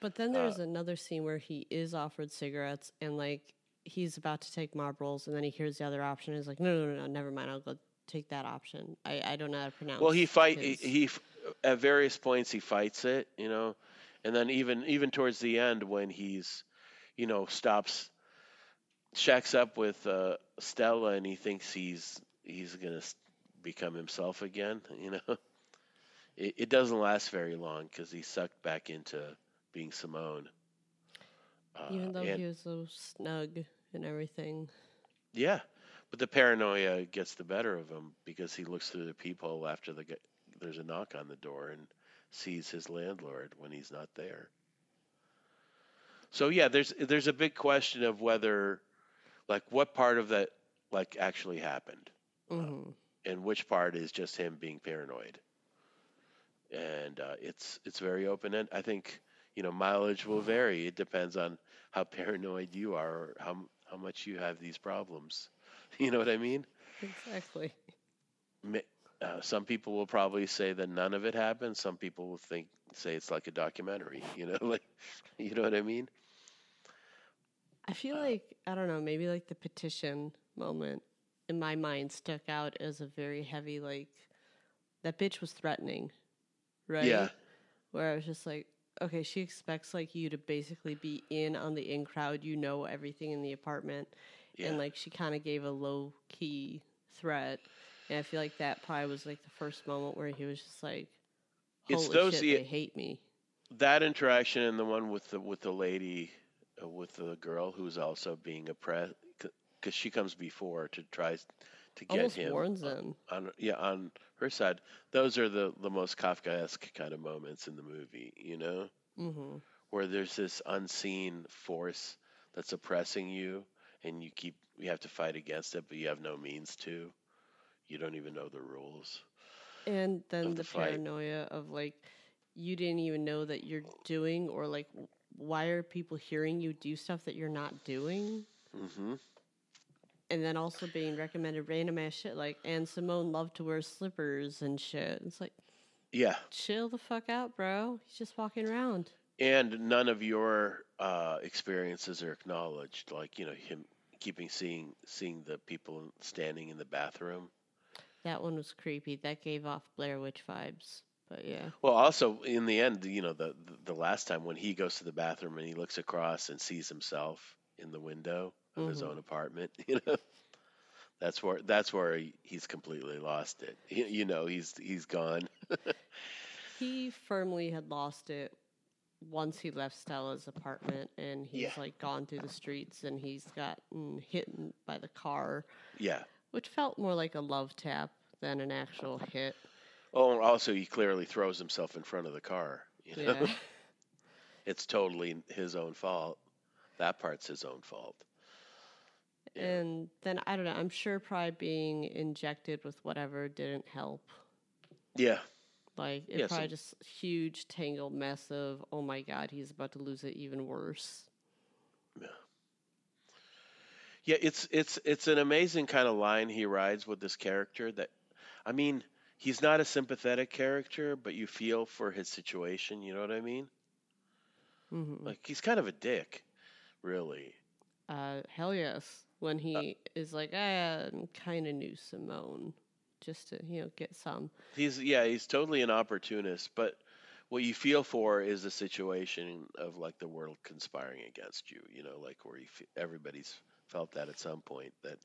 But then Uh, there's another scene where he is offered cigarettes and like he's about to take Marlboros and then he hears the other option. He's like, no, no, no, no, never mind. I'll go take that option. I, I don't know how to pronounce. Well, he fight he, his- he at various points he fights it, you know, and then even even towards the end when he's, you know, stops, shacks up with uh, Stella and he thinks he's he's gonna become himself again, you know. It, it doesn't last very long because he's sucked back into being Simone. Uh, even though and- he was so snug and everything. Yeah, but the paranoia gets the better of him because he looks through the peephole after the there's a knock on the door and sees his landlord when he's not there. So yeah, there's there's a big question of whether, like, what part of that like actually happened, hmm and which part is just him being paranoid. And uh, it's it's very open end. I think you know mileage will vary. It depends on how paranoid you are or how how much you have these problems. You know what I mean? Exactly. Uh, some people will probably say that none of it happened. Some people will think say it's like a documentary. You know, like you know what I mean? I feel like I don't know, maybe like the petition moment in my mind stuck out as a very heavy like that bitch was threatening, right? Yeah. Where I was just like, okay, she expects like you to basically be in on the in crowd, you know everything in the apartment, Yeah. and like she kind of gave a low key threat, and I feel like that probably was like the first moment where he was just like, It's holy those- shit, yeah, they hate me. that interaction and the one with the with the lady uh, with the girl who's also being oppressed because she comes before to try to get Almost him warns on- them. on yeah on her side those are the the most kafkaesque kind of moments in the movie you know hmm where there's this unseen force that's oppressing you and you keep you have to fight against it but you have no means to you don't even know the rules And then the, the paranoia of like you didn't even know that you're doing or like why are people hearing you do stuff that you're not doing? hmm And then also being recommended random ass shit like and Simone loved to wear slippers and shit. It's like yeah chill the fuck out, bro. He's just walking around. and none of your uh, experiences are acknowledged like you know him keeping seeing seeing the people standing in the bathroom That one was creepy. That gave off Blair Witch vibes. But yeah. well also in the end you know the the last time when he goes to the bathroom and he looks across and sees himself in the window of his Mhm. own apartment you know that's where that's where he, he's completely lost it you, you know he's he's gone He firmly had lost it once he left Stella's apartment and he's Yeah. like gone through the streets and he's gotten hit by the car, yeah which felt more like a love tap than an actual hit. oh and also he clearly throws himself in front of the car you know Yeah. it's totally his own fault that part's his own fault Yeah. And then I don't know, I'm sure probably being injected with whatever didn't help. yeah Like it Yeah, probably some- just huge tangled mess of oh my god, he's about to lose it even worse. Yeah, it's it's it's an amazing kind of line he rides with this character that I mean, he's not a sympathetic character, but you feel for his situation, you know what I mean? hmm Like he's kind of a dick, really. Uh, hell yes. When he is like, I kind of knew Simone, just to you know get some. He's yeah, he's totally an opportunist, but what you feel for is a situation of like the world conspiring against you, you know, like where you fe everybody's felt that at some point that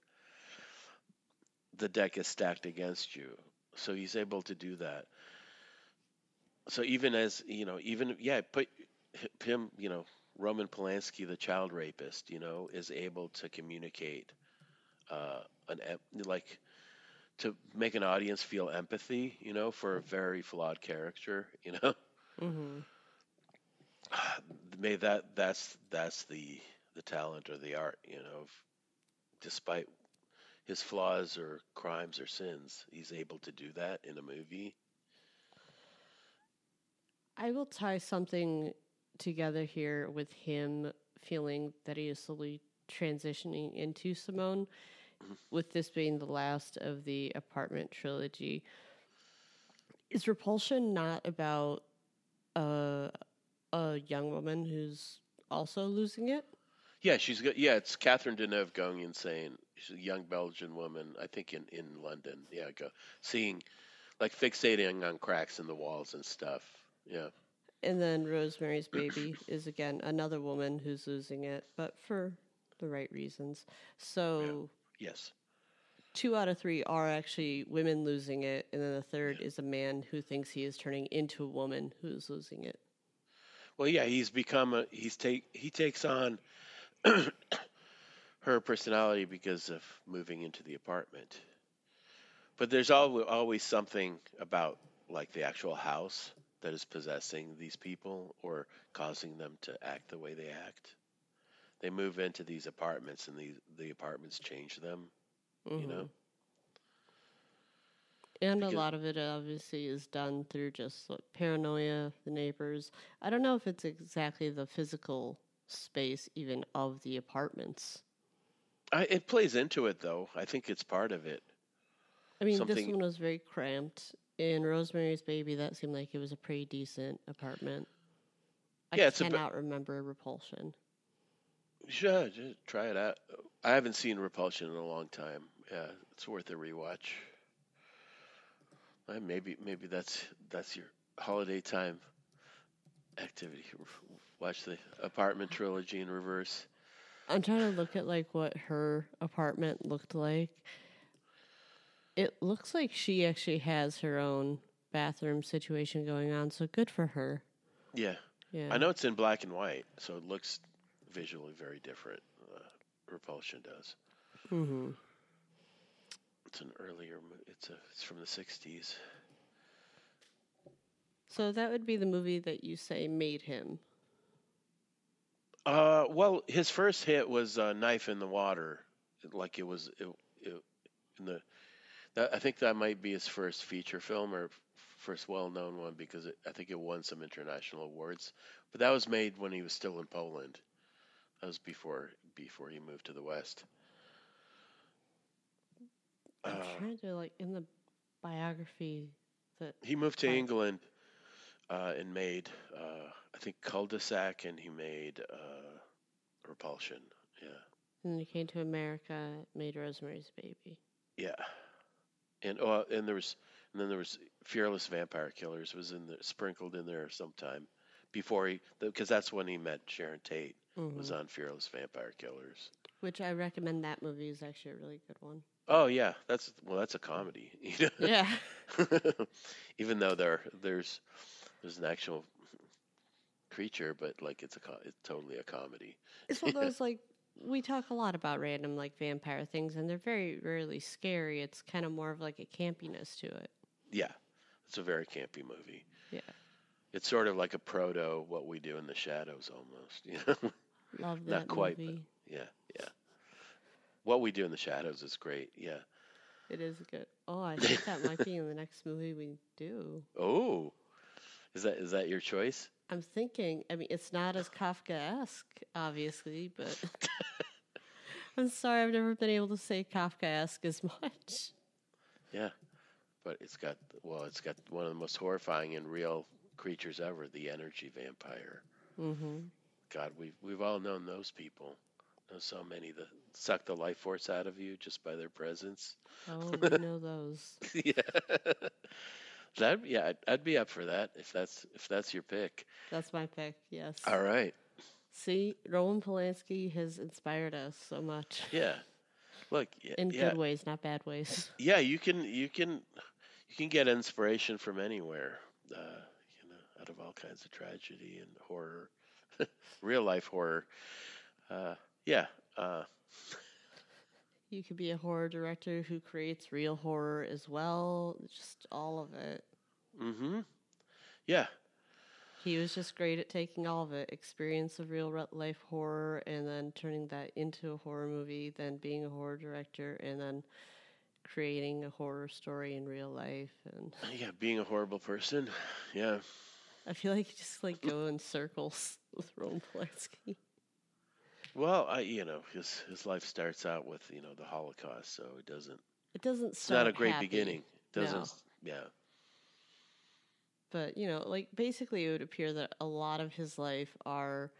the deck is stacked against you. So he's able to do that. So even as, you know, even yeah, put him, you know, Roman Polanski, the child rapist, you know, is able to communicate uh an like to make an audience feel empathy, you know, for a very flawed character, you know. hmm May that that's that's the the talent or the art, you know, of, despite his flaws or crimes or sins, he's able to do that in a movie. I will tie something together here with him feeling that he is slowly transitioning into Simone, Mm-hmm. with this being the last of the apartment trilogy. Is Repulsion not about a, a young woman who's also losing it? Yeah, she's go- yeah. It's Catherine Deneuve going insane. She's a young Belgian woman, I think in in London. Yeah, go seeing like fixating on cracks in the walls and stuff. Yeah. And then Rosemary's Baby is again another woman who's losing it, but for the right reasons. So Yes. two out of three are actually women losing it, and then the third is a man who thinks he is turning into a woman who's losing it. Well, yeah, he's become a he's take he takes on her personality because of moving into the apartment. But there's always always something about like the actual house that is possessing these people or causing them to act the way they act. They move into these apartments and the the apartments change them, you mm-hmm. know. And Because- a lot of it obviously is done through just like, paranoia, the neighbors. I don't know if it's exactly the physical space even of the apartments. I, it plays into it though. I think it's part of it. I mean, this one was very cramped. In Rosemary's Baby, that seemed like it was a pretty decent apartment. I Yeah, it's a cannot remember Repulsion. Sure, just try it out. I haven't seen Repulsion in a long time. Yeah, it's worth a rewatch. Uh, maybe maybe that's that's your holiday time activity. Watch the apartment trilogy in reverse. I'm trying to look at like what her apartment looked like. It looks like she actually has her own bathroom situation going on, so good for her. Yeah, Yeah. I know it's in black and white, so it looks visually very different. Uh, Repulsion does. hmm It's an earlier. It's a. It's from the '60s. So that would be the movie that you say made him. Uh, well, his first hit was uh, "Knife in the Water," like it was it, it, in the. That, I think that might be his first feature film or first well-known one because it, I think it won some international awards. But that was made when he was still in Poland. That was before before he moved to the West. I'm Uh, trying to like in the biography that he moved to. England uh, and made uh, I think Cul-de-sac, and he made uh, Repulsion. Yeah. and he came to America, made Rosemary's Baby. Yeah, and oh, and there was, and then there was Fearless Vampire Killers was in the sprinkled in there sometime before he, because that's when he met Sharon Tate. Was Mhm. on Fearless Vampire Killers. Which I recommend that movie is actually a really good one. Oh yeah, that's well, that's a comedy. You know? Yeah. Even though there there's there's an actual creature, but like it's a it's totally a comedy. It's one of those like we talk a lot about random like vampire things and they're very rarely scary. It's kind of more of like a campiness to it. Yeah, it's a very campy movie. Yeah. It's sort of like a proto What We Do in the Shadows almost. You know. Love that Not quite, but- movie. Yeah, yeah. What we do in the shadows is great. Yeah. It is good. Oh, I think that might be in the next movie we do. Oh, is that is that your choice? I'm thinking. I mean, it's not as Kafka-esque, obviously, but I'm sorry, I've never been able to say Kafka-esque as much. Yeah, but it's got well, it's got one of the most horrifying and real creatures ever, the energy vampire. Mm hmm God, we've we've all known those people. Know so many that suck the life force out of you just by their presence. Oh, we know those. yeah. That yeah, I'd, I'd be up for that if that's if that's your pick. That's my pick. Yes. All right. See, Roman Polanski has inspired us so much Yeah. Look, yeah, in yeah. good ways, not bad ways. Yeah, you can you can you can get inspiration from anywhere. Uh, you know, out of all kinds of tragedy and horror, real life horror. Uh, yeah, uh, You could be a horror director who creates real horror as well. Just all of it. mm-hmm. Yeah, He was just great at taking all of it experience of real life horror and then turning that into a horror movie, then being a horror director, and then creating a horror story in real life. And yeah. Being a horrible person. Yeah, I feel like you just like go in circles with Roman Polanski. Well, I you know his his life starts out with you know the Holocaust, so it doesn't. It doesn't It's not a great happy, beginning. Doesn't. No. Yeah. But you know, like basically, it would appear that a lot of his life are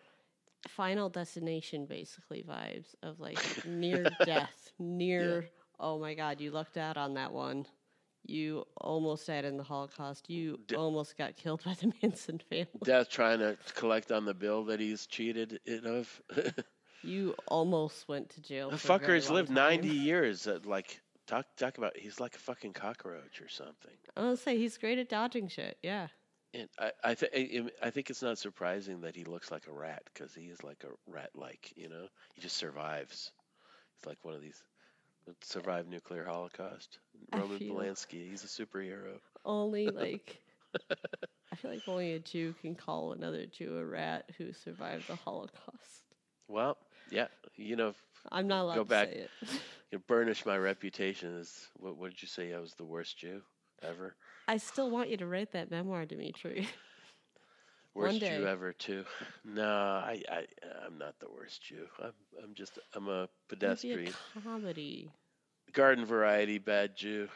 final destination, basically vibes of like near death, near. Oh my God, you lucked out on that one. You almost died in the Holocaust. You D- almost got killed by the Manson family. Death trying to collect on the bill that he's cheated it of. You almost went to jail. the for a very fucker's lived time. 90 years. At, like talk talk about he's like a fucking cockroach or something. I was gonna say he's great at dodging shit. Yeah. And I I, th- I think it's not surprising that he looks like a rat because he is like a rat like you know he just survives. He's like one of these that survived nuclear holocaust. I Roman feel- Polanski, he's a superhero. Only like I feel like only a Jew can call another Jew a rat who survived the Holocaust. Well, yeah, you know, I'm not allowed Go to back. say it. you burnish my reputation as what, what did you say? I was the worst Jew ever. I still want you to write that memoir, Dmitry. Worst Jew ever too. No, I I I'm not the worst Jew. I'm I'm just I'm a Maybe pedestrian, a comedy. Garden variety bad Jew.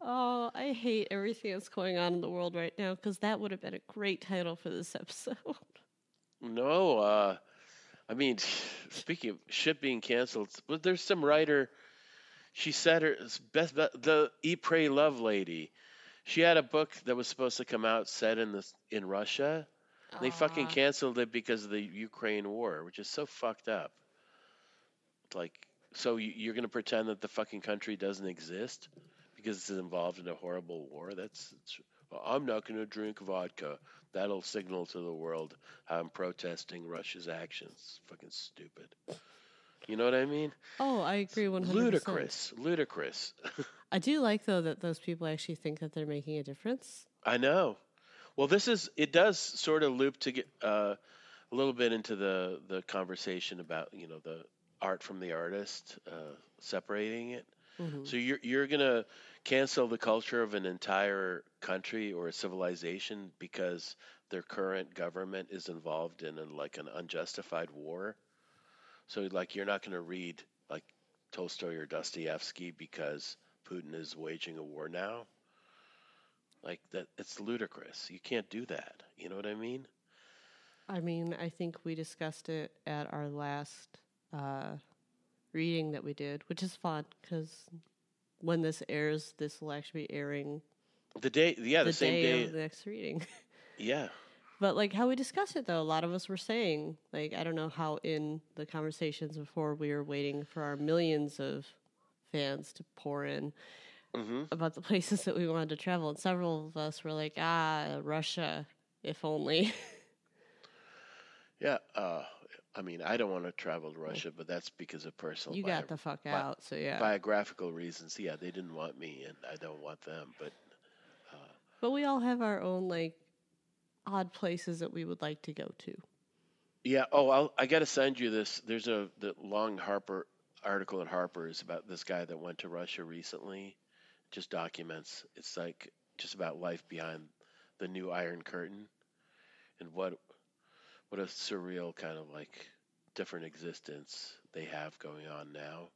Oh, I hate everything that's going on in the world right now because that would have been a great title for this episode. No, uh, I mean, speaking of shit being canceled, but there's some writer. She said her best the Eat Pray Love lady. She had a book that was supposed to come out set in this in Russia. They fucking canceled it because of the Ukraine war, which is so fucked up. Like, so you- you're gonna pretend that the fucking country doesn't exist because it's involved in a horrible war? That's, well, I'm not gonna drink vodka. That'll signal to the world how I'm protesting Russia's actions. Fucking stupid. You know what I mean? Oh, I agree 100%. Ludicrous, ludicrous. I do like, though, that those people actually think that they're making a difference. I know. Well, this is it does sort of loop to get uh, a little bit into the the conversation about you know the art from the artist, uh, separating it. Mhm. So you're you're gonna cancel the culture of an entire country or a civilization because their current government is involved in a, like an unjustified war. So like you're not gonna read like Tolstoy or Dostoevsky because Putin is waging a war now. Like that, it's ludicrous. You can't do that. You know what I mean? I mean, I think we discussed it at our last uh, reading that we did, which is fun because when this airs, this will actually be airing The day, yeah, the, the, same day, day. of the next reading. yeah, But like how we discussed it though, a lot of us were saying, like, I don't know how in the conversations before we were waiting for our millions of fans to pour in hmm about the places that we wanted to travel. And several of us were like, ah, Russia, if only. yeah. Uh, I mean, I don't want to travel to Russia, but that's because of personal you bio- got the fuck bi- out. So yeah. biographical reasons. Yeah, they didn't want me, and I don't want them. But uh, But we all have our own like odd places that we would like to go to. yeah. Oh, I'll, I got to send you this. There's a the long Harper article in Harper's about this guy that went to Russia recently. Just documents. It's like just about life behind the new Iron Curtain, and what what a surreal kind of like different existence they have going on now.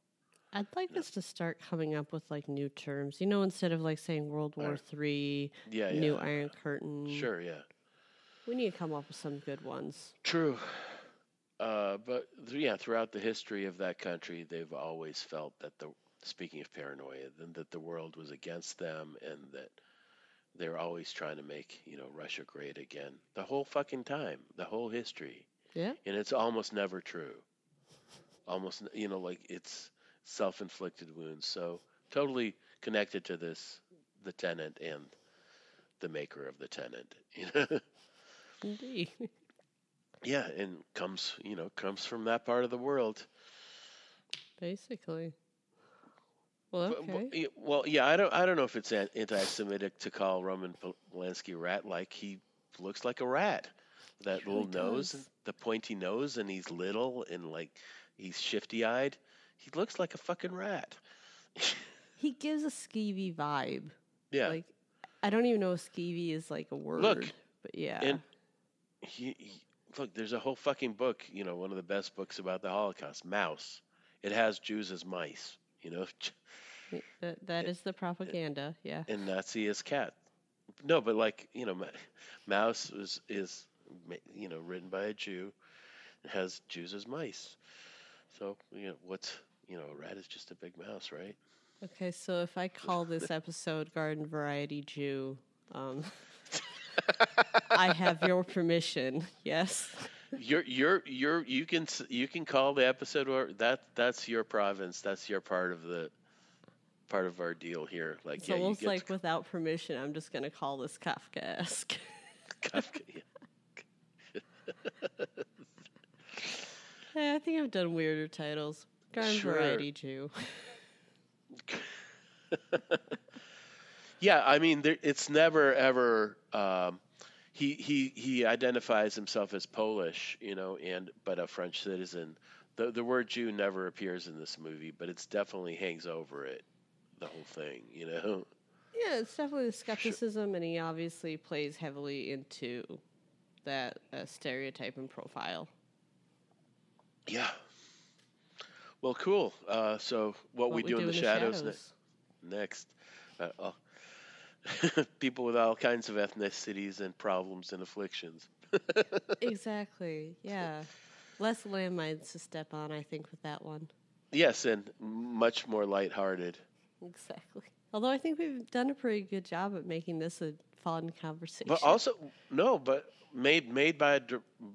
I'd like us to start coming up with like new terms. You know, instead of like saying World War Iron- Three, Yeah, yeah. New Iron Curtain. Sure, yeah. We need to come up with some good ones. True. Uh, but th- yeah, throughout the history of that country, they've always felt that the speaking of paranoia, then that the world was against them, and that they're always trying to make you know Russia great again. The whole fucking time, the whole history, Yeah. and it's almost never true. Almost, you know, like it's self-inflicted wounds. So totally connected to this, the tenant and the maker of the tenant. You know. Indeed. Yeah, and comes you know comes from that part of the world. Basically. Well, okay. yeah, well, yeah, I don't I don't know if it's anti-Semitic to call Roman Polanski rat like he looks like a rat. That really little nose, does. the pointy nose, and he's little and like he's shifty-eyed. He looks like a fucking rat. He gives a skeevy vibe. yeah, Like I don't even know if skeevy is like a word. Look, but yeah. And he, he, look, there's a whole fucking book. You know, one of the best books about the Holocaust, Mouse. It has Jews as mice. You know, that that is the propaganda. Yeah. and Nazi is cat. No, but like you know, Maus is is you know written by a Jew. It has Jews as mice. So you know what's you know a rat is just a big mouse, right? Okay, so if I call this episode Garden Variety Jew, um, I have your permission. Yes. You're you're you're you can you can call the episode or that that's your province. That's your part of the part of our deal here. Like It's yeah, almost like to without permission, I'm just gonna call this Kafkaesque. Kafka, yeah. I think I've done weirder titles. Garden Sure. Variety Jew. Yeah, I mean, there, it's never ever. Um, he he he identifies himself as Polish, you know, and but a French citizen. The the word Jew never appears in this movie, but it's definitely hangs over it, the whole thing, you know. Yeah, it's definitely the skepticism, and he obviously plays heavily into that uh, stereotype and profile. Yeah. Well, cool. Uh, so what, we do in the shadows, ne- next? Uh, oh. people with all kinds of ethnicities and problems and afflictions. exactly. Yeah. Less landmines to step on, I think, with that one. Yes, and much more lighthearted. Exactly. Although I think we've done a pretty good job at making this a fun conversation. But also, no, but made made by a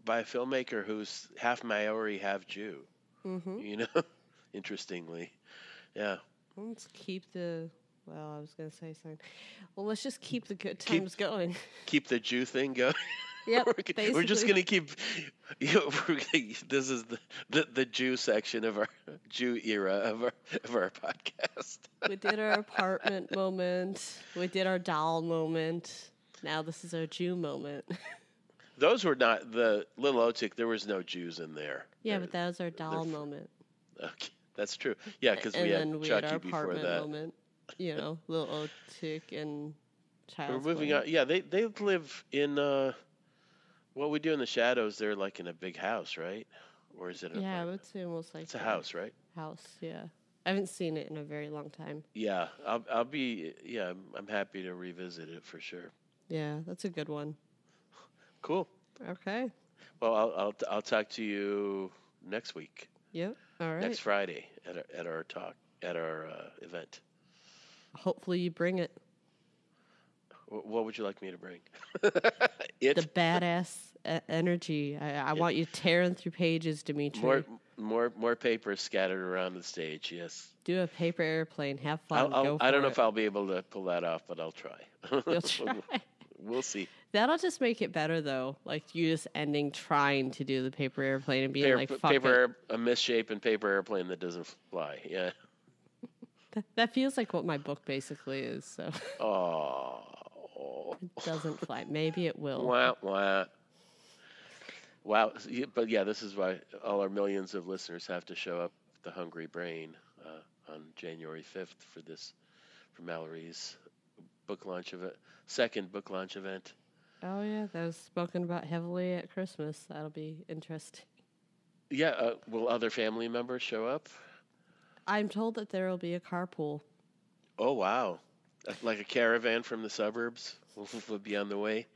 by a filmmaker who's half Maori, half Jew. mm-hmm. You know, interestingly, yeah. Let's keep the. Well, I was going to say something. Well, let's just keep the good Keep- times going. Keep the Jew thing going. Yep. we're, we're just gonna keep. You know, we're gonna, this is the, the the Jew section of our Jew era of our of our podcast. We did our apartment moment. We did our doll moment. Now this is our Jew moment. Those were not the little Otik. There was no Jews in there. yeah, but that was our doll moment. okay, that's true. Yeah, because we had we Chucky had before that. moment. You know, little Otik and child. We're moving on. Yeah, they they live in uh, what we do in the shadows. They're like in a big house, right? Or is it? An Yeah, I would say almost like it's a house, right? House, yeah. I haven't seen it in a very long time. Yeah, I'll I'll be yeah. I'm, I'm happy to revisit it for sure. Yeah, that's a good one. Cool. Okay. Well, I'll I'll I'll talk to you next week, Yep. All right. next Friday at our, at our talk at our uh, event. Hopefully you bring it. What would you like me to bring? The badass energy. I, I want you tearing through pages, Dmitry. more more more papers scattered around the stage. Yes. Do a paper airplane. Have fun. I'll, I'll, I don't know it. if I'll be able to pull that off, but I'll try. You'll try. we'll see. That'll just make it better, though. Like you just ending trying to do the paper airplane and being Paper, like, "Fuck paper it." a misshapen paper airplane that doesn't fly. Yeah. That, that feels like what my book basically is. So Oh. it doesn't fly. Maybe it will. Wah, wah. Wow. But yeah, this is why all our millions of listeners have to show up the Hungry Brain uh, on January 5th for this, for Mallory's book launch event, second book launch event. Oh yeah, that was spoken about heavily at Christmas. That'll be interesting. Yeah. Uh, will other family members show up? I'm told that there will be a carpool. Oh, wow. Like a caravan from the suburbs would be on the way.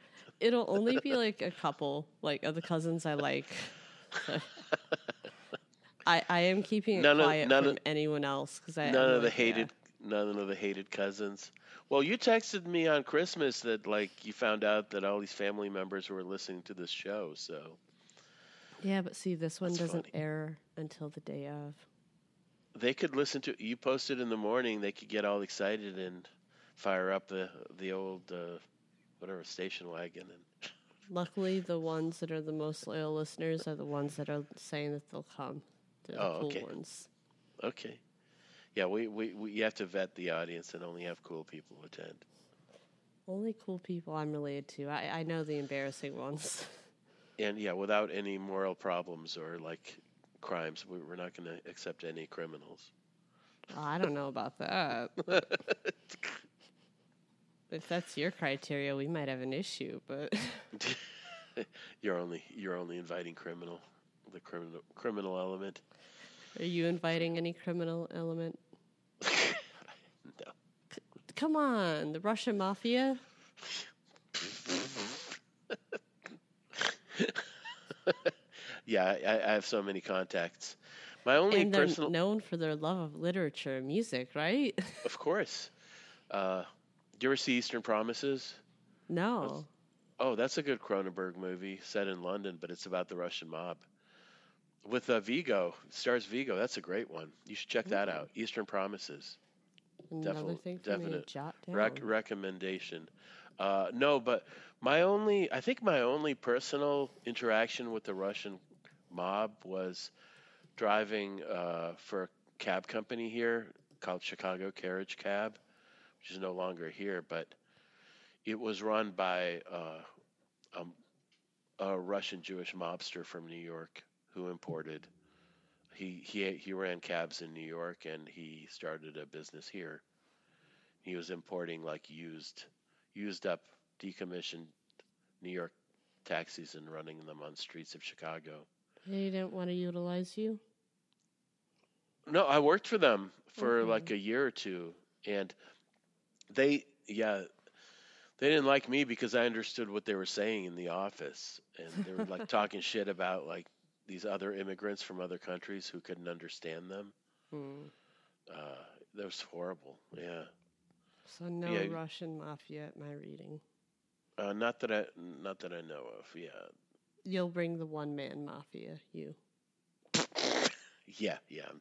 It'll only be like a couple, like of the cousins I like. So- I I am keeping it None of- quiet none from of- anyone else because I none of the yeah. hated none of the hated cousins well you texted me on christmas that like you found out that all these family members were listening to this show so Yeah, but see, this one That's doesn't funny. air until the day of. they could listen to you posted in the morning they could get all excited and fire up the the old uh, whatever station wagon and Luckily, the ones that are the most loyal listeners are the ones that are saying that they'll come. They're the Oh, cool okay. ones. okay yeah we, we, we you have to vet the audience and only have cool people attend Only cool people I'm related to. I, I know the embarrassing ones. and yeah without any moral problems or like crimes we, we're not going to accept any criminals Oh, I don't know about that. If that's your criteria, we might have an issue. But you're only you're only inviting criminal, the criminal criminal element. are you inviting any criminal element? No. Come on, the Russian mafia. Yeah, I, I have so many contacts. My only and they're personal, known for their love of literature and music, right? of course. Uh, you ever see Eastern Promises? no. Oh, that's a good Cronenberg movie set in London, but it's about the Russian mob. With uh, Viggo, stars Viggo. That's a great one. You should check that out. Eastern Promises. Another Definite- thing for me to definite jot down. Rec- recommendation. Uh, no, but my only, I think my only personal interaction with the Russian mob was driving uh, for a cab company here called Chicago Carriage Cab, is no longer here, but it was run by uh, um, a Russian Jewish mobster from New York who imported. He he he ran cabs in New York and he started a business here. He was importing like used used up decommissioned New York taxis and running them on streets of Chicago. They didn't want to utilize you. No, I worked for them for Okay. like a year or two, and they, yeah, they didn't like me because I understood what they were saying in the office, and they were like talking shit about like these other immigrants from other countries who couldn't understand them. Hmm. Uh, that was horrible. Yeah, So no Yeah. Russian mafia at my reading. uh, not that I, not that I know of. Yeah, You'll bring the one man mafia. You. yeah, yeah. I'm,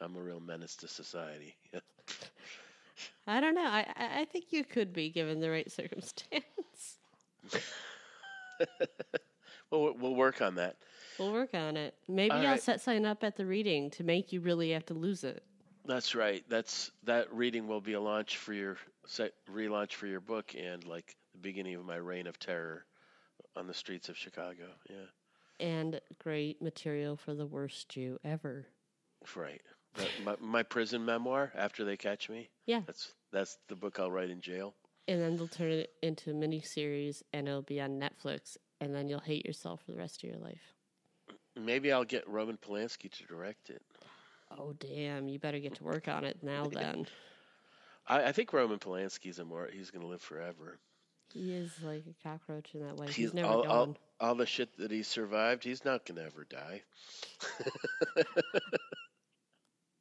I'm a real menace to society. I don't know. I I think you could be given the right circumstance. well, we'll- we'll work on that. We'll work on it. Maybe All I'll right. set sign up at the reading to make you really have to lose it. That's right. That's that reading will be a launch for your set relaunch for your book and like the beginning of my reign of terror on the streets of Chicago. Yeah, And great material for the worst Jew ever. right. That, my my prison memoir after they catch me. Yeah. That's that's the book I'll write in jail. And then they'll turn it into a mini series and it'll be on Netflix and then you'll hate yourself for the rest of your life. Maybe I'll get Roman Polanski to direct it. Oh damn, you better get to work on it now then. I, I think Roman Polanski's a more he's gonna live forever. He is like a cockroach in that way. He's, He's never all, gone. all, all the shit that he survived. He's not gonna ever die.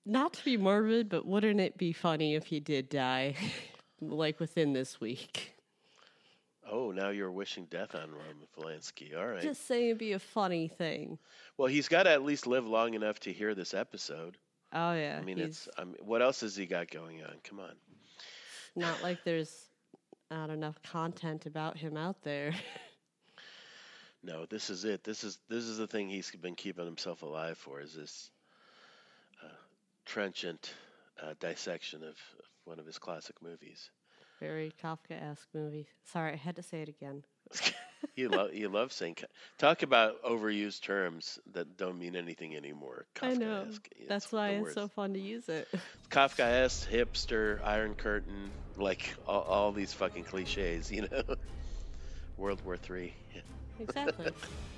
Not to be morbid, but wouldn't it be funny if he did die, like within this week? Oh, now you're wishing death on Roman Polanski. All right. Just saying it'd be a funny thing. Well, he's got to at least live long enough to hear this episode. Oh yeah, I mean, it's. I mean, what else has he got going on? Come on. not like there's not enough content about him out there. No, this is it. This is this is the thing he's been keeping himself alive for. Is this trenchant uh, dissection of, of one of his classic movies. Very Kafka-esque movie. Sorry, I had to say it again. you love you love saying talk about overused terms that don't mean anything anymore. I know. Kafkaesque. It's That's why it's so fun to use it. Kafkaesque, hipster, Iron Curtain, like all, all these fucking cliches, you know. World War Three. exactly.